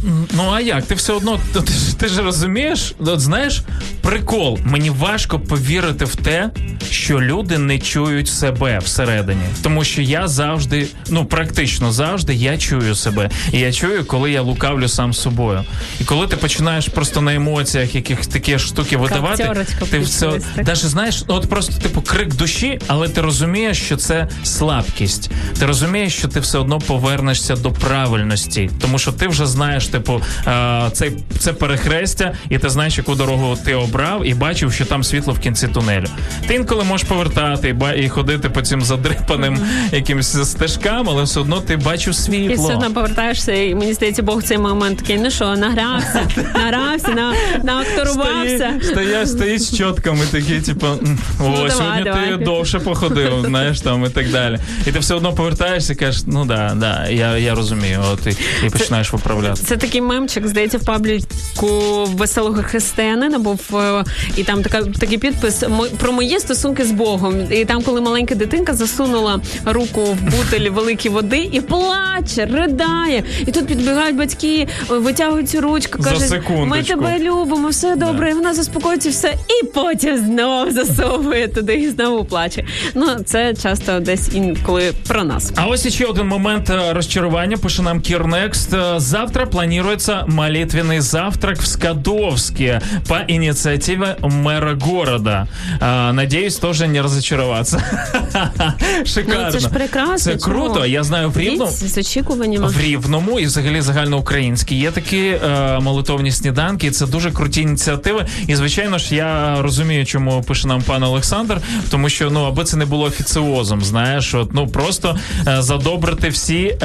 ну а як? Ти все одно ти, ти, ж- ти ж розумієш? От знаєш, прикол. Мені важко повірити в те, що люди не чують себе всередині. Тому що я завжди, ну практично завжди, я чую себе. І я чую, коли я лукавлю сам собою. І коли ти починаєш просто на емоціях яких такі штуки видавати, ти все. Даже знаєш, от просто типу крик душі, але ти розумієш, що це слабкість. Ти розумієш, що ти все одно повернешся до правильності, тому що ти вже знаєш, типу, е, це, це перехрестя, і ти знаєш, яку дорогу ти обрав, і бачив, що там світло в кінці тунелю. Ти інколи можеш повертати і, і ходити по цим задрипаним якимось стежкам, але все одно ти бачив І світло. все одно повертаєшся, і мені здається, Бог цей момент такий, ну що, награвся, награвся, на, наакторувався. Стоїть, стоїть з чотками, такі, типу, о, Ну, сьогодні давай. ти довше походив, знаєш, там і так далі. І ти все одно повертаєшся і кажеш, ну да, да, я, я розумію, от і, і починаєш виправляти. Це такий мемчик, здається, в пабліку веселого християнина був е, і там така такий підпис «Мо- про мої стосунки з Богом. І там, коли маленька дитинка засунула руку в бутель великої води і плаче, ридає. І тут підбігають батьки, витягують цю ручку, кажуть, ми тебе любимо, все добре. І вона заспокоїться, все, і потім знов засовує туди і знову плаче. Ну це часто десь інколи про нас. А ось ще один момент е, розчарування. Пише нам Кірнекст. Е, Завтра планируется молитвенный завтрак в Скадовске по инициативе мэра города. А, надеюсь, тоже не разочароваться. Шикарно. Ну, це ж прекрасно. Це круто. чому? Я знаю в Рівному. З очікуваннями. В Рівному і взагалі загальноукраїнські є такі е, молитовні сніданки. Це дуже круті ініціативи. І звичайно ж, я розумію, чому пише нам пан Олександр, тому що ну аби це не було офіціозом, знаєш, от ну просто е, задобрити всі е,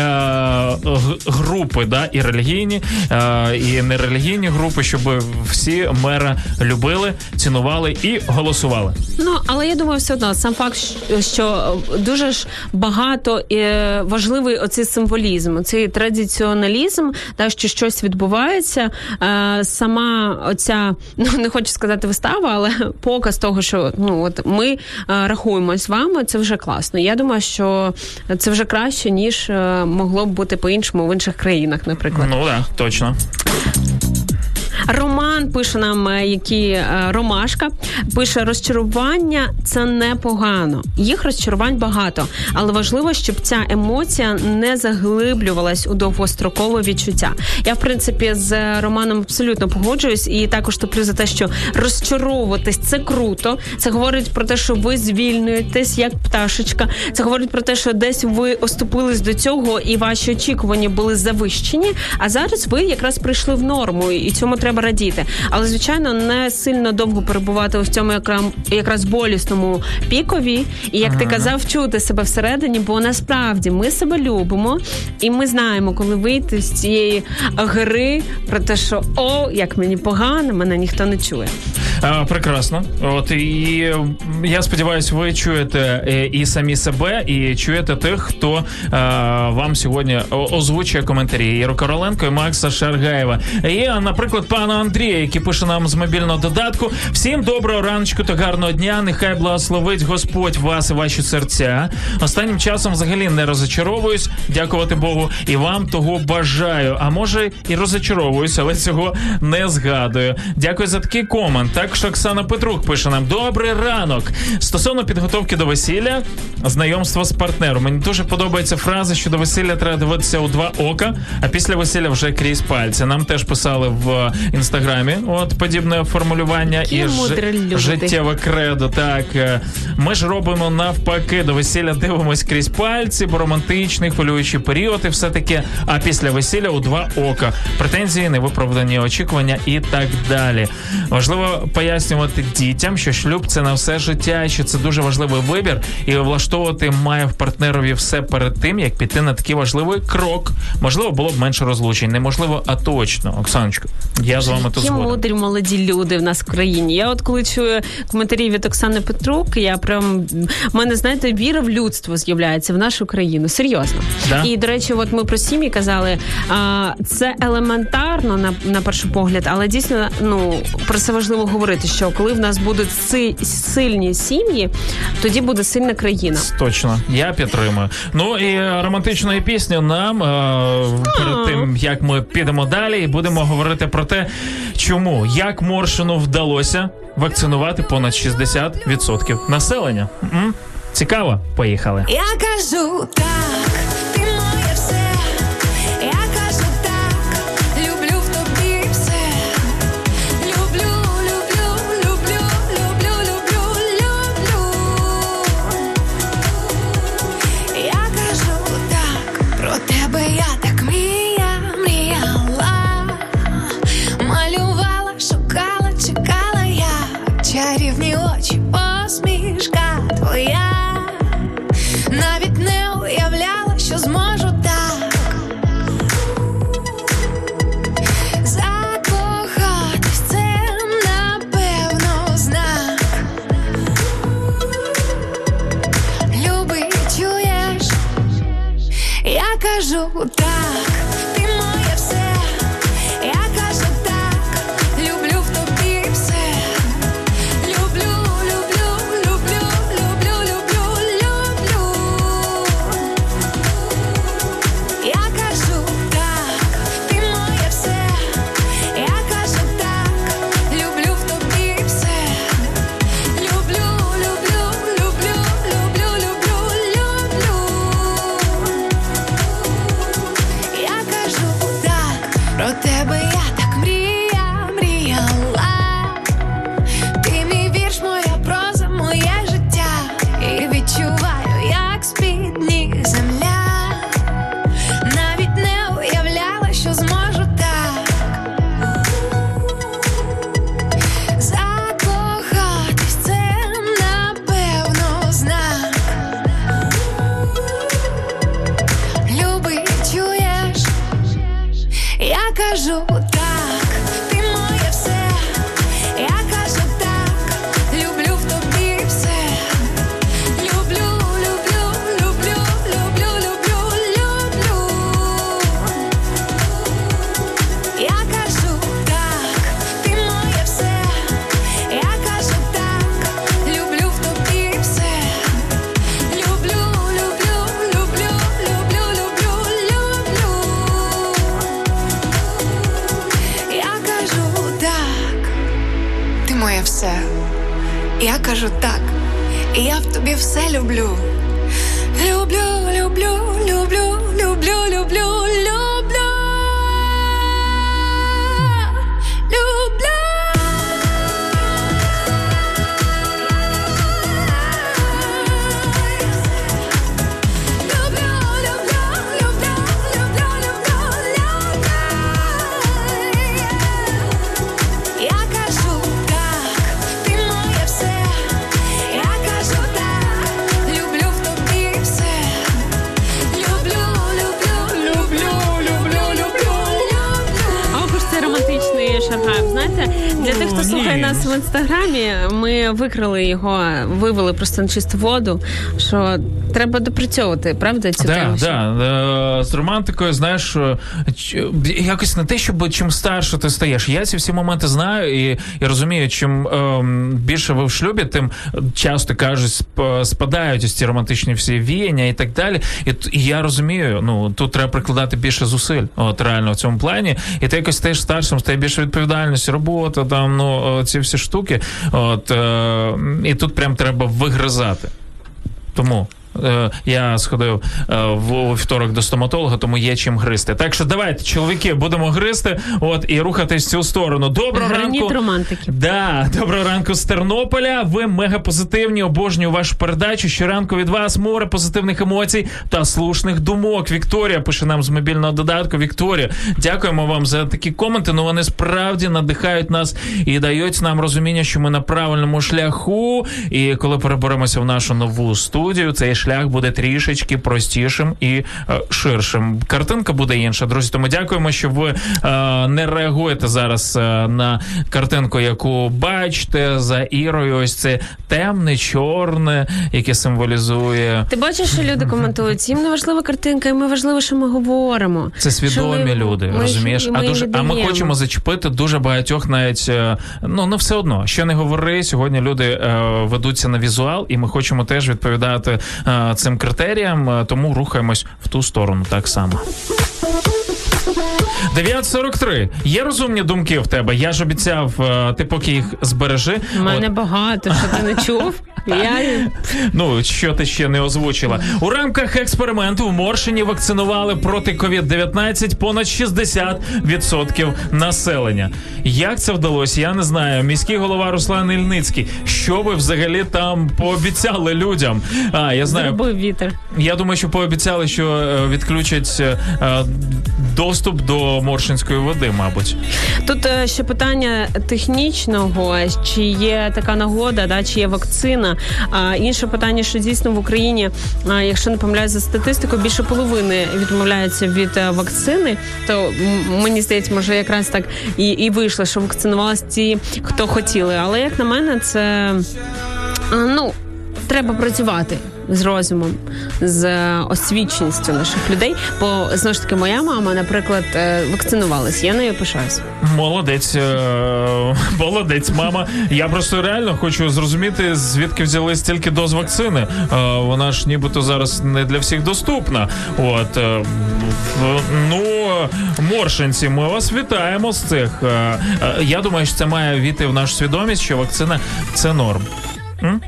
групи, да, і релігійні, е, і нерелігійні групи, щоб всі мера любили, цінували і голосували. Ну але я думаю, все одно сам факт, що- дуже ж багато е, важливий оцей символізм, цей традиціоналізм, та що щось відбувається. Е, сама оця, ну не хочу сказати вистава, але показ того, що ну от ми е, рахуємось з вами, це вже класно. Я думаю, що це вже краще ніж е, могло б бути по-іншому в інших країнах, наприклад. Ну так, точно. Роман пише нам, е, які е, Ромашка пише розчарування це непогано. Їх розчарувань багато, але важливо, щоб ця емоція не заглиблювалась у довгострокове відчуття. Я в принципі з Романом абсолютно погоджуюсь, і також топлю за те, що розчаровуватись це круто. Це говорить про те, що ви звільнюєтесь як пташечка. Це говорить про те, що десь ви оступились до цього, і ваші очікування були завищені. А зараз ви якраз прийшли в норму, і цьому треба радіти. Але звичайно, не сильно довго перебувати в цьому якрам- якраз болісному пікові. І як ти казав, чути себе всередині, бо насправді ми себе любимо, і ми знаємо, коли вийти з цієї гри про те, що о, як мені погано, мене ніхто не чує. А, прекрасно. От і я сподіваюся, ви чуєте е, і самі себе, і чуєте тих, хто е, вам сьогодні озвучує коментарі. Іро Короленко і Макса Шаргаєва. Є, наприклад, пана Андрія, який пише нам з мобільного додатку. Всім доброго раночку та гарного дня. Нехай благословить Господь вас і ваші серця. Останнім часом взагалі не розочаровуюсь. Дякувати Богу, і вам того бажаю. А може і розочаровуюсь, але цього не згадую. Дякую за такий комент. Також Оксана Петрук пише нам: Добрий ранок. Стосовно підготовки до весілля, знайомство з партнером. Мені дуже подобається фраза, що до весілля треба дивитися у два ока, а після весілля вже крізь пальці. Нам теж писали в інстаграмі. От подібне формулювання Які і люди. життєве кредо. Так Е, ми ж робимо навпаки. До весілля дивимось крізь пальці, бо романтичний хвилюючий період, і все таке. А після весілля у два ока. Претензії, невиправдані очікування і так далі. Важливо пояснювати дітям, що шлюб це на все життя, що це дуже важливий вибір, і влаштовувати має в партнерові все перед тим, як піти на такий важливий крок. Можливо, було б менше розлучень. Неможливо, а точно. Оксаночко, я з вами тут згоден. мудрі молоді люди в нас в країні. Я от коли чую коментарі від Оксани Петрук, я прям в мене знаєте, віра в людство з'являється в нашу країну. Серйозно. Да? І до речі, от ми про сім'ї казали. А, це елементарно на, на перший погляд, але дійсно ну про це важливо говорити. Що коли в нас будуть си- сильні сім'ї, тоді буде сильна країна. Точно, я підтримую. Ну і романтичної пісні нам е, перед тим як ми підемо далі, і будемо говорити про те, чому як Моршину вдалося вакцинувати понад 60% населення. М? Цікаво, поїхали. Я кажу так, кажу ми викрили його, вивели просто на чисту воду. Що треба допрацьовувати, правда? Цю Да, тему? да. Е, З романтикою, знаєш, е, якось не те, щоб чим старше ти стаєш. Я ці всі моменти знаю і, і розумію, чим ем, більше ви в шлюбі, тим часто кажуть, сп- спадають ось ці романтичні всі віяння і так далі. І, і я розумію, ну тут треба прикладати більше зусиль, от реально в цьому плані. І ти якось стаєш старшим, стає більше відповідальності, робота, там ну ці всі штуки. От е, і тут прям треба вигризати. Тому. Е, Я сходив е, в вівторок до стоматолога, тому є чим гризти. Так що давайте, чоловіки, будемо гризти, от і рухатись в цю сторону. Доброго Граніт ранку. романтики. Да, доброго ранку з Тернополя. Ви мега позитивні. Обожнюю вашу передачу. Щоранку від вас море позитивних емоцій та слушних думок. Вікторія пише нам з мобільного додатку. Вікторія, дякуємо вам за такі коменти. Ну вони справді надихають нас і дають нам розуміння, що ми на правильному шляху. І коли переберемося в нашу нову студію, цей шлях буде трішечки простішим і е, ширшим. Картинка буде інша, друзі. Тому дякуємо, що ви е, не реагуєте зараз е, на картинку, яку бачите за Ірою. Ось це темне, чорне, яке символізує. Ти бачиш, що люди коментують, їм не важлива картинка, їм важливо, що ми говоримо. Це свідомі ми- люди, ми- розумієш? ми а дуже а ми хочемо зачепити дуже багатьох, навіть ну ну все одно, що не говори. Сьогодні люди ведуться на візуал, і ми хочемо теж відповідати цим критеріям. е, Тому рухаємось в ту сторону так само. 9.43. Є розумні думки в тебе. Я ж обіцяв, е, ти поки їх збережи. У мене От, багато, що ти не чув. Я Ну, що ти ще не озвучила. У рамках експерименту в Моршині вакцинували проти COVID-19 понад 60% населення. Як це вдалося? Я не знаю. Міський голова Руслан Ільницький. Що ви взагалі там пообіцяли людям? А, я знаю. зробив вітер. Я думаю, що пообіцяли, що е, відключать е, доступ до моршинської води, мабуть. Тут е, ще питання технічного, чи є така нагода, да, чи є вакцина. А інше питання, що дійсно в Україні, якщо не помиляюсь за статистику, більше половини відмовляються від е, вакцини. То мені здається, може якраз так і, і вийшло, що вакцинувалися ті, хто хотіли. Але як на мене, це ну. Треба працювати з розумом, з освіченістю наших людей. Бо знову ж таки, моя мама, наприклад, е, вакцинувалась. Я нею пишаюсь. Молодець, е, молодець, мама. Я просто реально хочу зрозуміти, звідки взяли стільки доз вакцини. Е, Вона ж нібито зараз не для всіх доступна. От ну моршинці, ми вас вітаємо з цих. Я думаю, що це має війти в нашу свідомість, що вакцина це норм. М?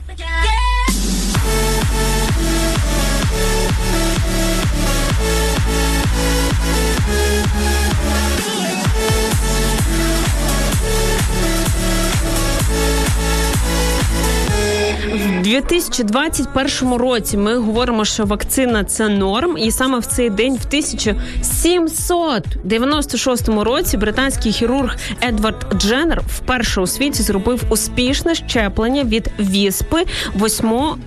2021 році ми говоримо, що вакцина це норм, і саме в цей день, в 1796 році, британський хірург Едвард Дженнер вперше у світі зробив успішне щеплення від віспи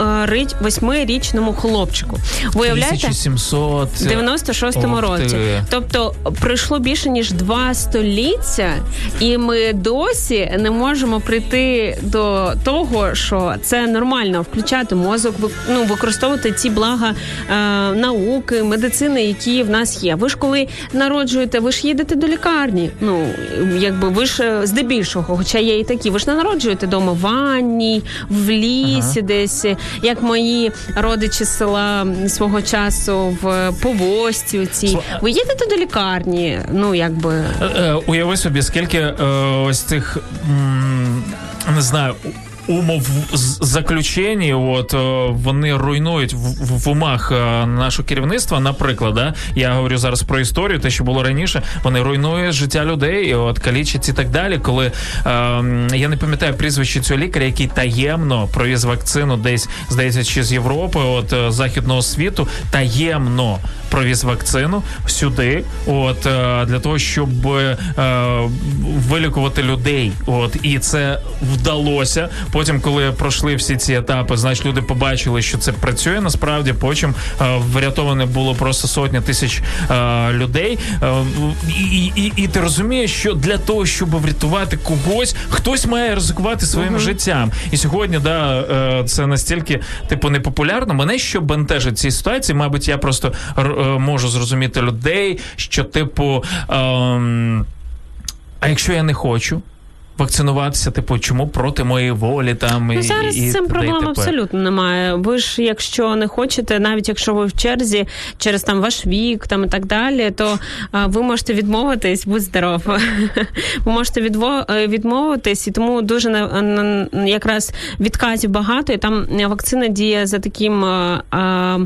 е, восьмирічному хлопчику. Виявляєте? 1700... В 96-му році. Тобто пройшло більше ніж два століття, і ми досі не можемо прийти до того, що це нормально включати мозок, ну, використовувати ті блага е, науки, медицини, які в нас є. Ви ж коли народжуєте, ви ж їдете до лікарні. Ну якби ви ж е, здебільшого, хоча є і такі, ви ж не народжуєте вдома в ванній, в лісі, Ага. десь як мої родичі з села свого часу в повозці. Оці Сла- ви їдете до лікарні. Ну якби Е, е, Уяви собі, скільки е, ось цих. м, не знаю. Умов заключені, от е, вони руйнують в, в- умах е, нашого керівництва. Наприклад, да? я говорю зараз про історію, те, що було раніше, вони руйнують життя людей, от калічать і так далі. Коли е, я не пам'ятаю прізвище цього лікаря, який таємно провіз вакцину, десь здається, чи з Європи, от е, західного світу, таємно провіз вакцину сюди, от для того, щоб е, вилікувати людей. От і це вдалося. Потім, коли пройшли всі ці етапи, значить люди побачили, що це працює. Насправді, потім е, врятоване було просто сотня тисяч е, людей. Е, і, і, і ти розумієш, що для того, щоб врятувати когось, хтось має ризикувати своїм життям. І сьогодні, да, е, це настільки типу непопулярно. Мене що бентежить цій ситуації, мабуть, я просто е, можу зрозуміти людей, що типу. ем, а якщо я не хочу вакцинуватися, типу, чому проти моєї волі там Ну, і, зараз і з цим проблем абсолютно немає. Ви ж, якщо не хочете, навіть якщо ви в черзі через там ваш вік там і так далі, то а, ви можете відмовитись, будь здоров. Ви можете відво- е, відмовитись, і тому дуже на, на- якраз відказів багато, і там вакцина діє за таким а, а,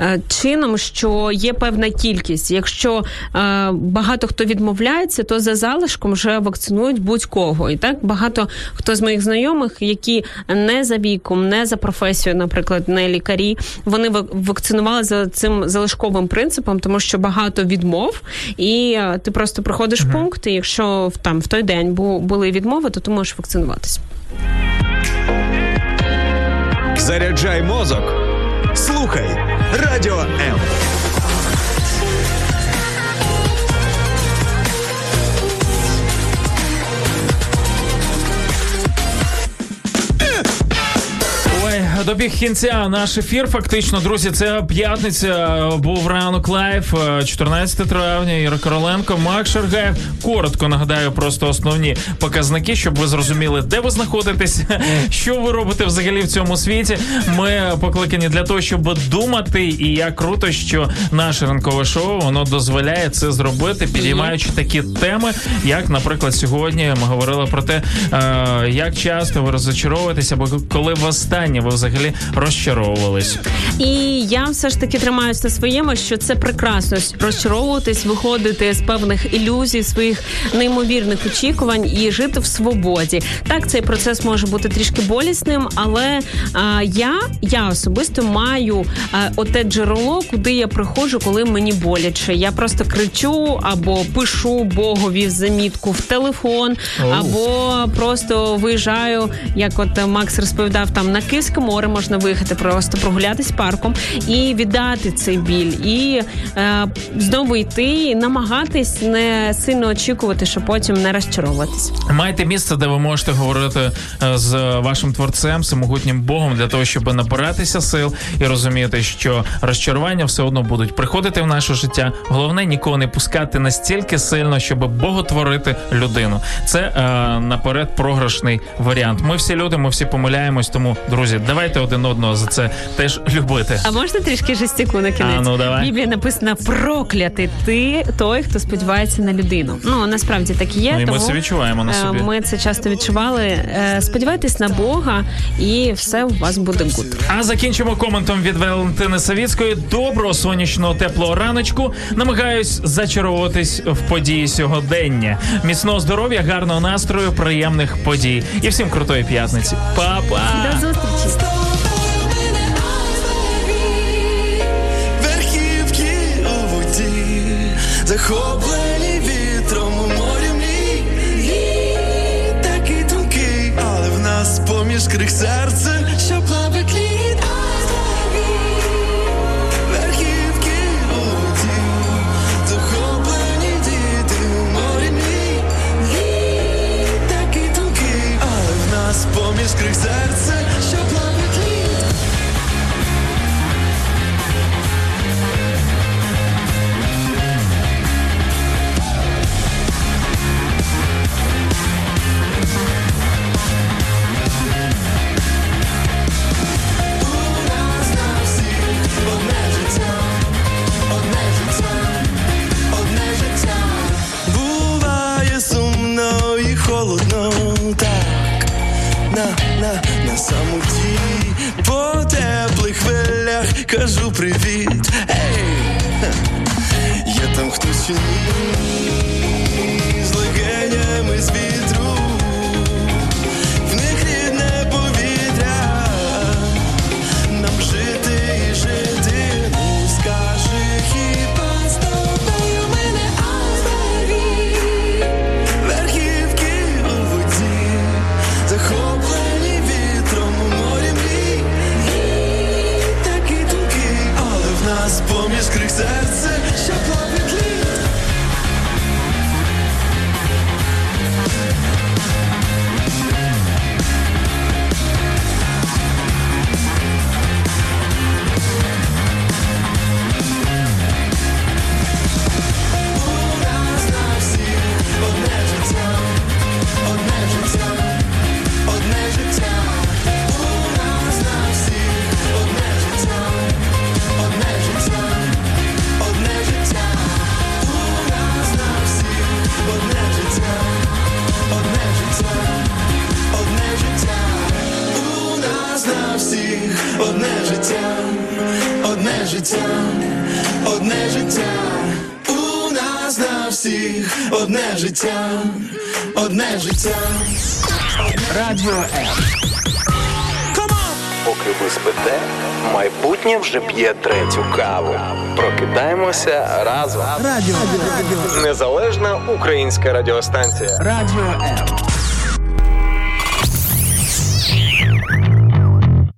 е, чином, що є певна кількість. Якщо е, багато хто відмовляється, то за залишком вже вакцинують будь-кого. І так багато хто з моїх знайомих, які не за віком, не за професією, наприклад, не лікарі, вони вак- вакцинували за цим залишковим принципом, тому що багато відмов, і е, ти просто приходиш в пункт, і якщо в- там в той день бу- були відмови, то ти можеш вакцинуватись. Заряджай мозок. Слухай Радіо М. добіг кінця наш ефір. Фактично, друзі, це п'ятниця. Був ранок live, е, 14 травня. Іра Короленко, Макс Шаргаєв. Коротко нагадаю просто основні показники, щоб ви зрозуміли, де ви знаходитесь, що ви робите взагалі в цьому світі. Ми покликані для того, щоб думати. І як круто, що наше ранкове шоу воно дозволяє це зробити, підіймаючи такі теми, як, наприклад, сьогодні ми говорили про те, е, як часто ви розочаровуєтесь, або коли востаннє ви взагалі розчаровувались. І я все ж таки тримаюся на своєму, що це прекрасно розчаровуватись, виходити з певних ілюзій, своїх неймовірних очікувань і жити в свободі. Так, цей процес може бути трішки болісним, але а, я, я особисто маю а, оте джерело, куди я приходжу, коли мені боляче. Я просто кричу або пишу Богові замітку в телефон, Оу. або просто виїжджаю, як от Макс розповідав, там на Київське море можна виїхати, просто прогулятись парком і віддати цей біль, і е, знову йти, і намагатись не сильно очікувати, що потім не розчаровуватись. Маєте місце, де ви можете говорити е, з вашим творцем, всемогутнім Богом, для того, щоб набиратися сил і розуміти, що розчарування все одно будуть приходити в наше життя. Головне нікого не пускати настільки сильно, щоб боготворити людину. Це е, наперед програшний варіант. Ми всі люди, ми всі помиляємось. Тому, друзі, давайте один одного за це теж любити. А можна трішки жестяку на кінець? А, ну, давай. В Біблії написано проклятий ти той, хто сподівається на людину. Ну насправді так і є. Ну, і ми тому, це відчуваємо на е, собі. Ми це часто відчували. Е, Сподівайтесь на Бога, і все у вас буде good. А закінчимо коментом від Валентини Савіцької. Доброго сонячного теплого раночку. Намагаюсь зачаровуватись в події сьогодення. Міцного здоров'я, гарного настрою, приємних подій. І всім крутої п'ятниці. Па-па! До зустрічі. Захоплені вітром у морі мрій. Такий тонкий, але в нас поміж крих серце, що плавить лід. Верхівки воді, захоплені діти у морі мрій. Тонкий, але в нас поміж крих серце, кажу привіт. Ей, є там хтось чи ні, з легенями з вітру, одне життя, одне життя, одне життя. У нас на всіх одне життя, одне життя. Радіо М. Поки ви спите, майбутнє вже п'є третю каву. Прокидаємося разом. Радіо. Незалежна українська радіостанція. Радіо М.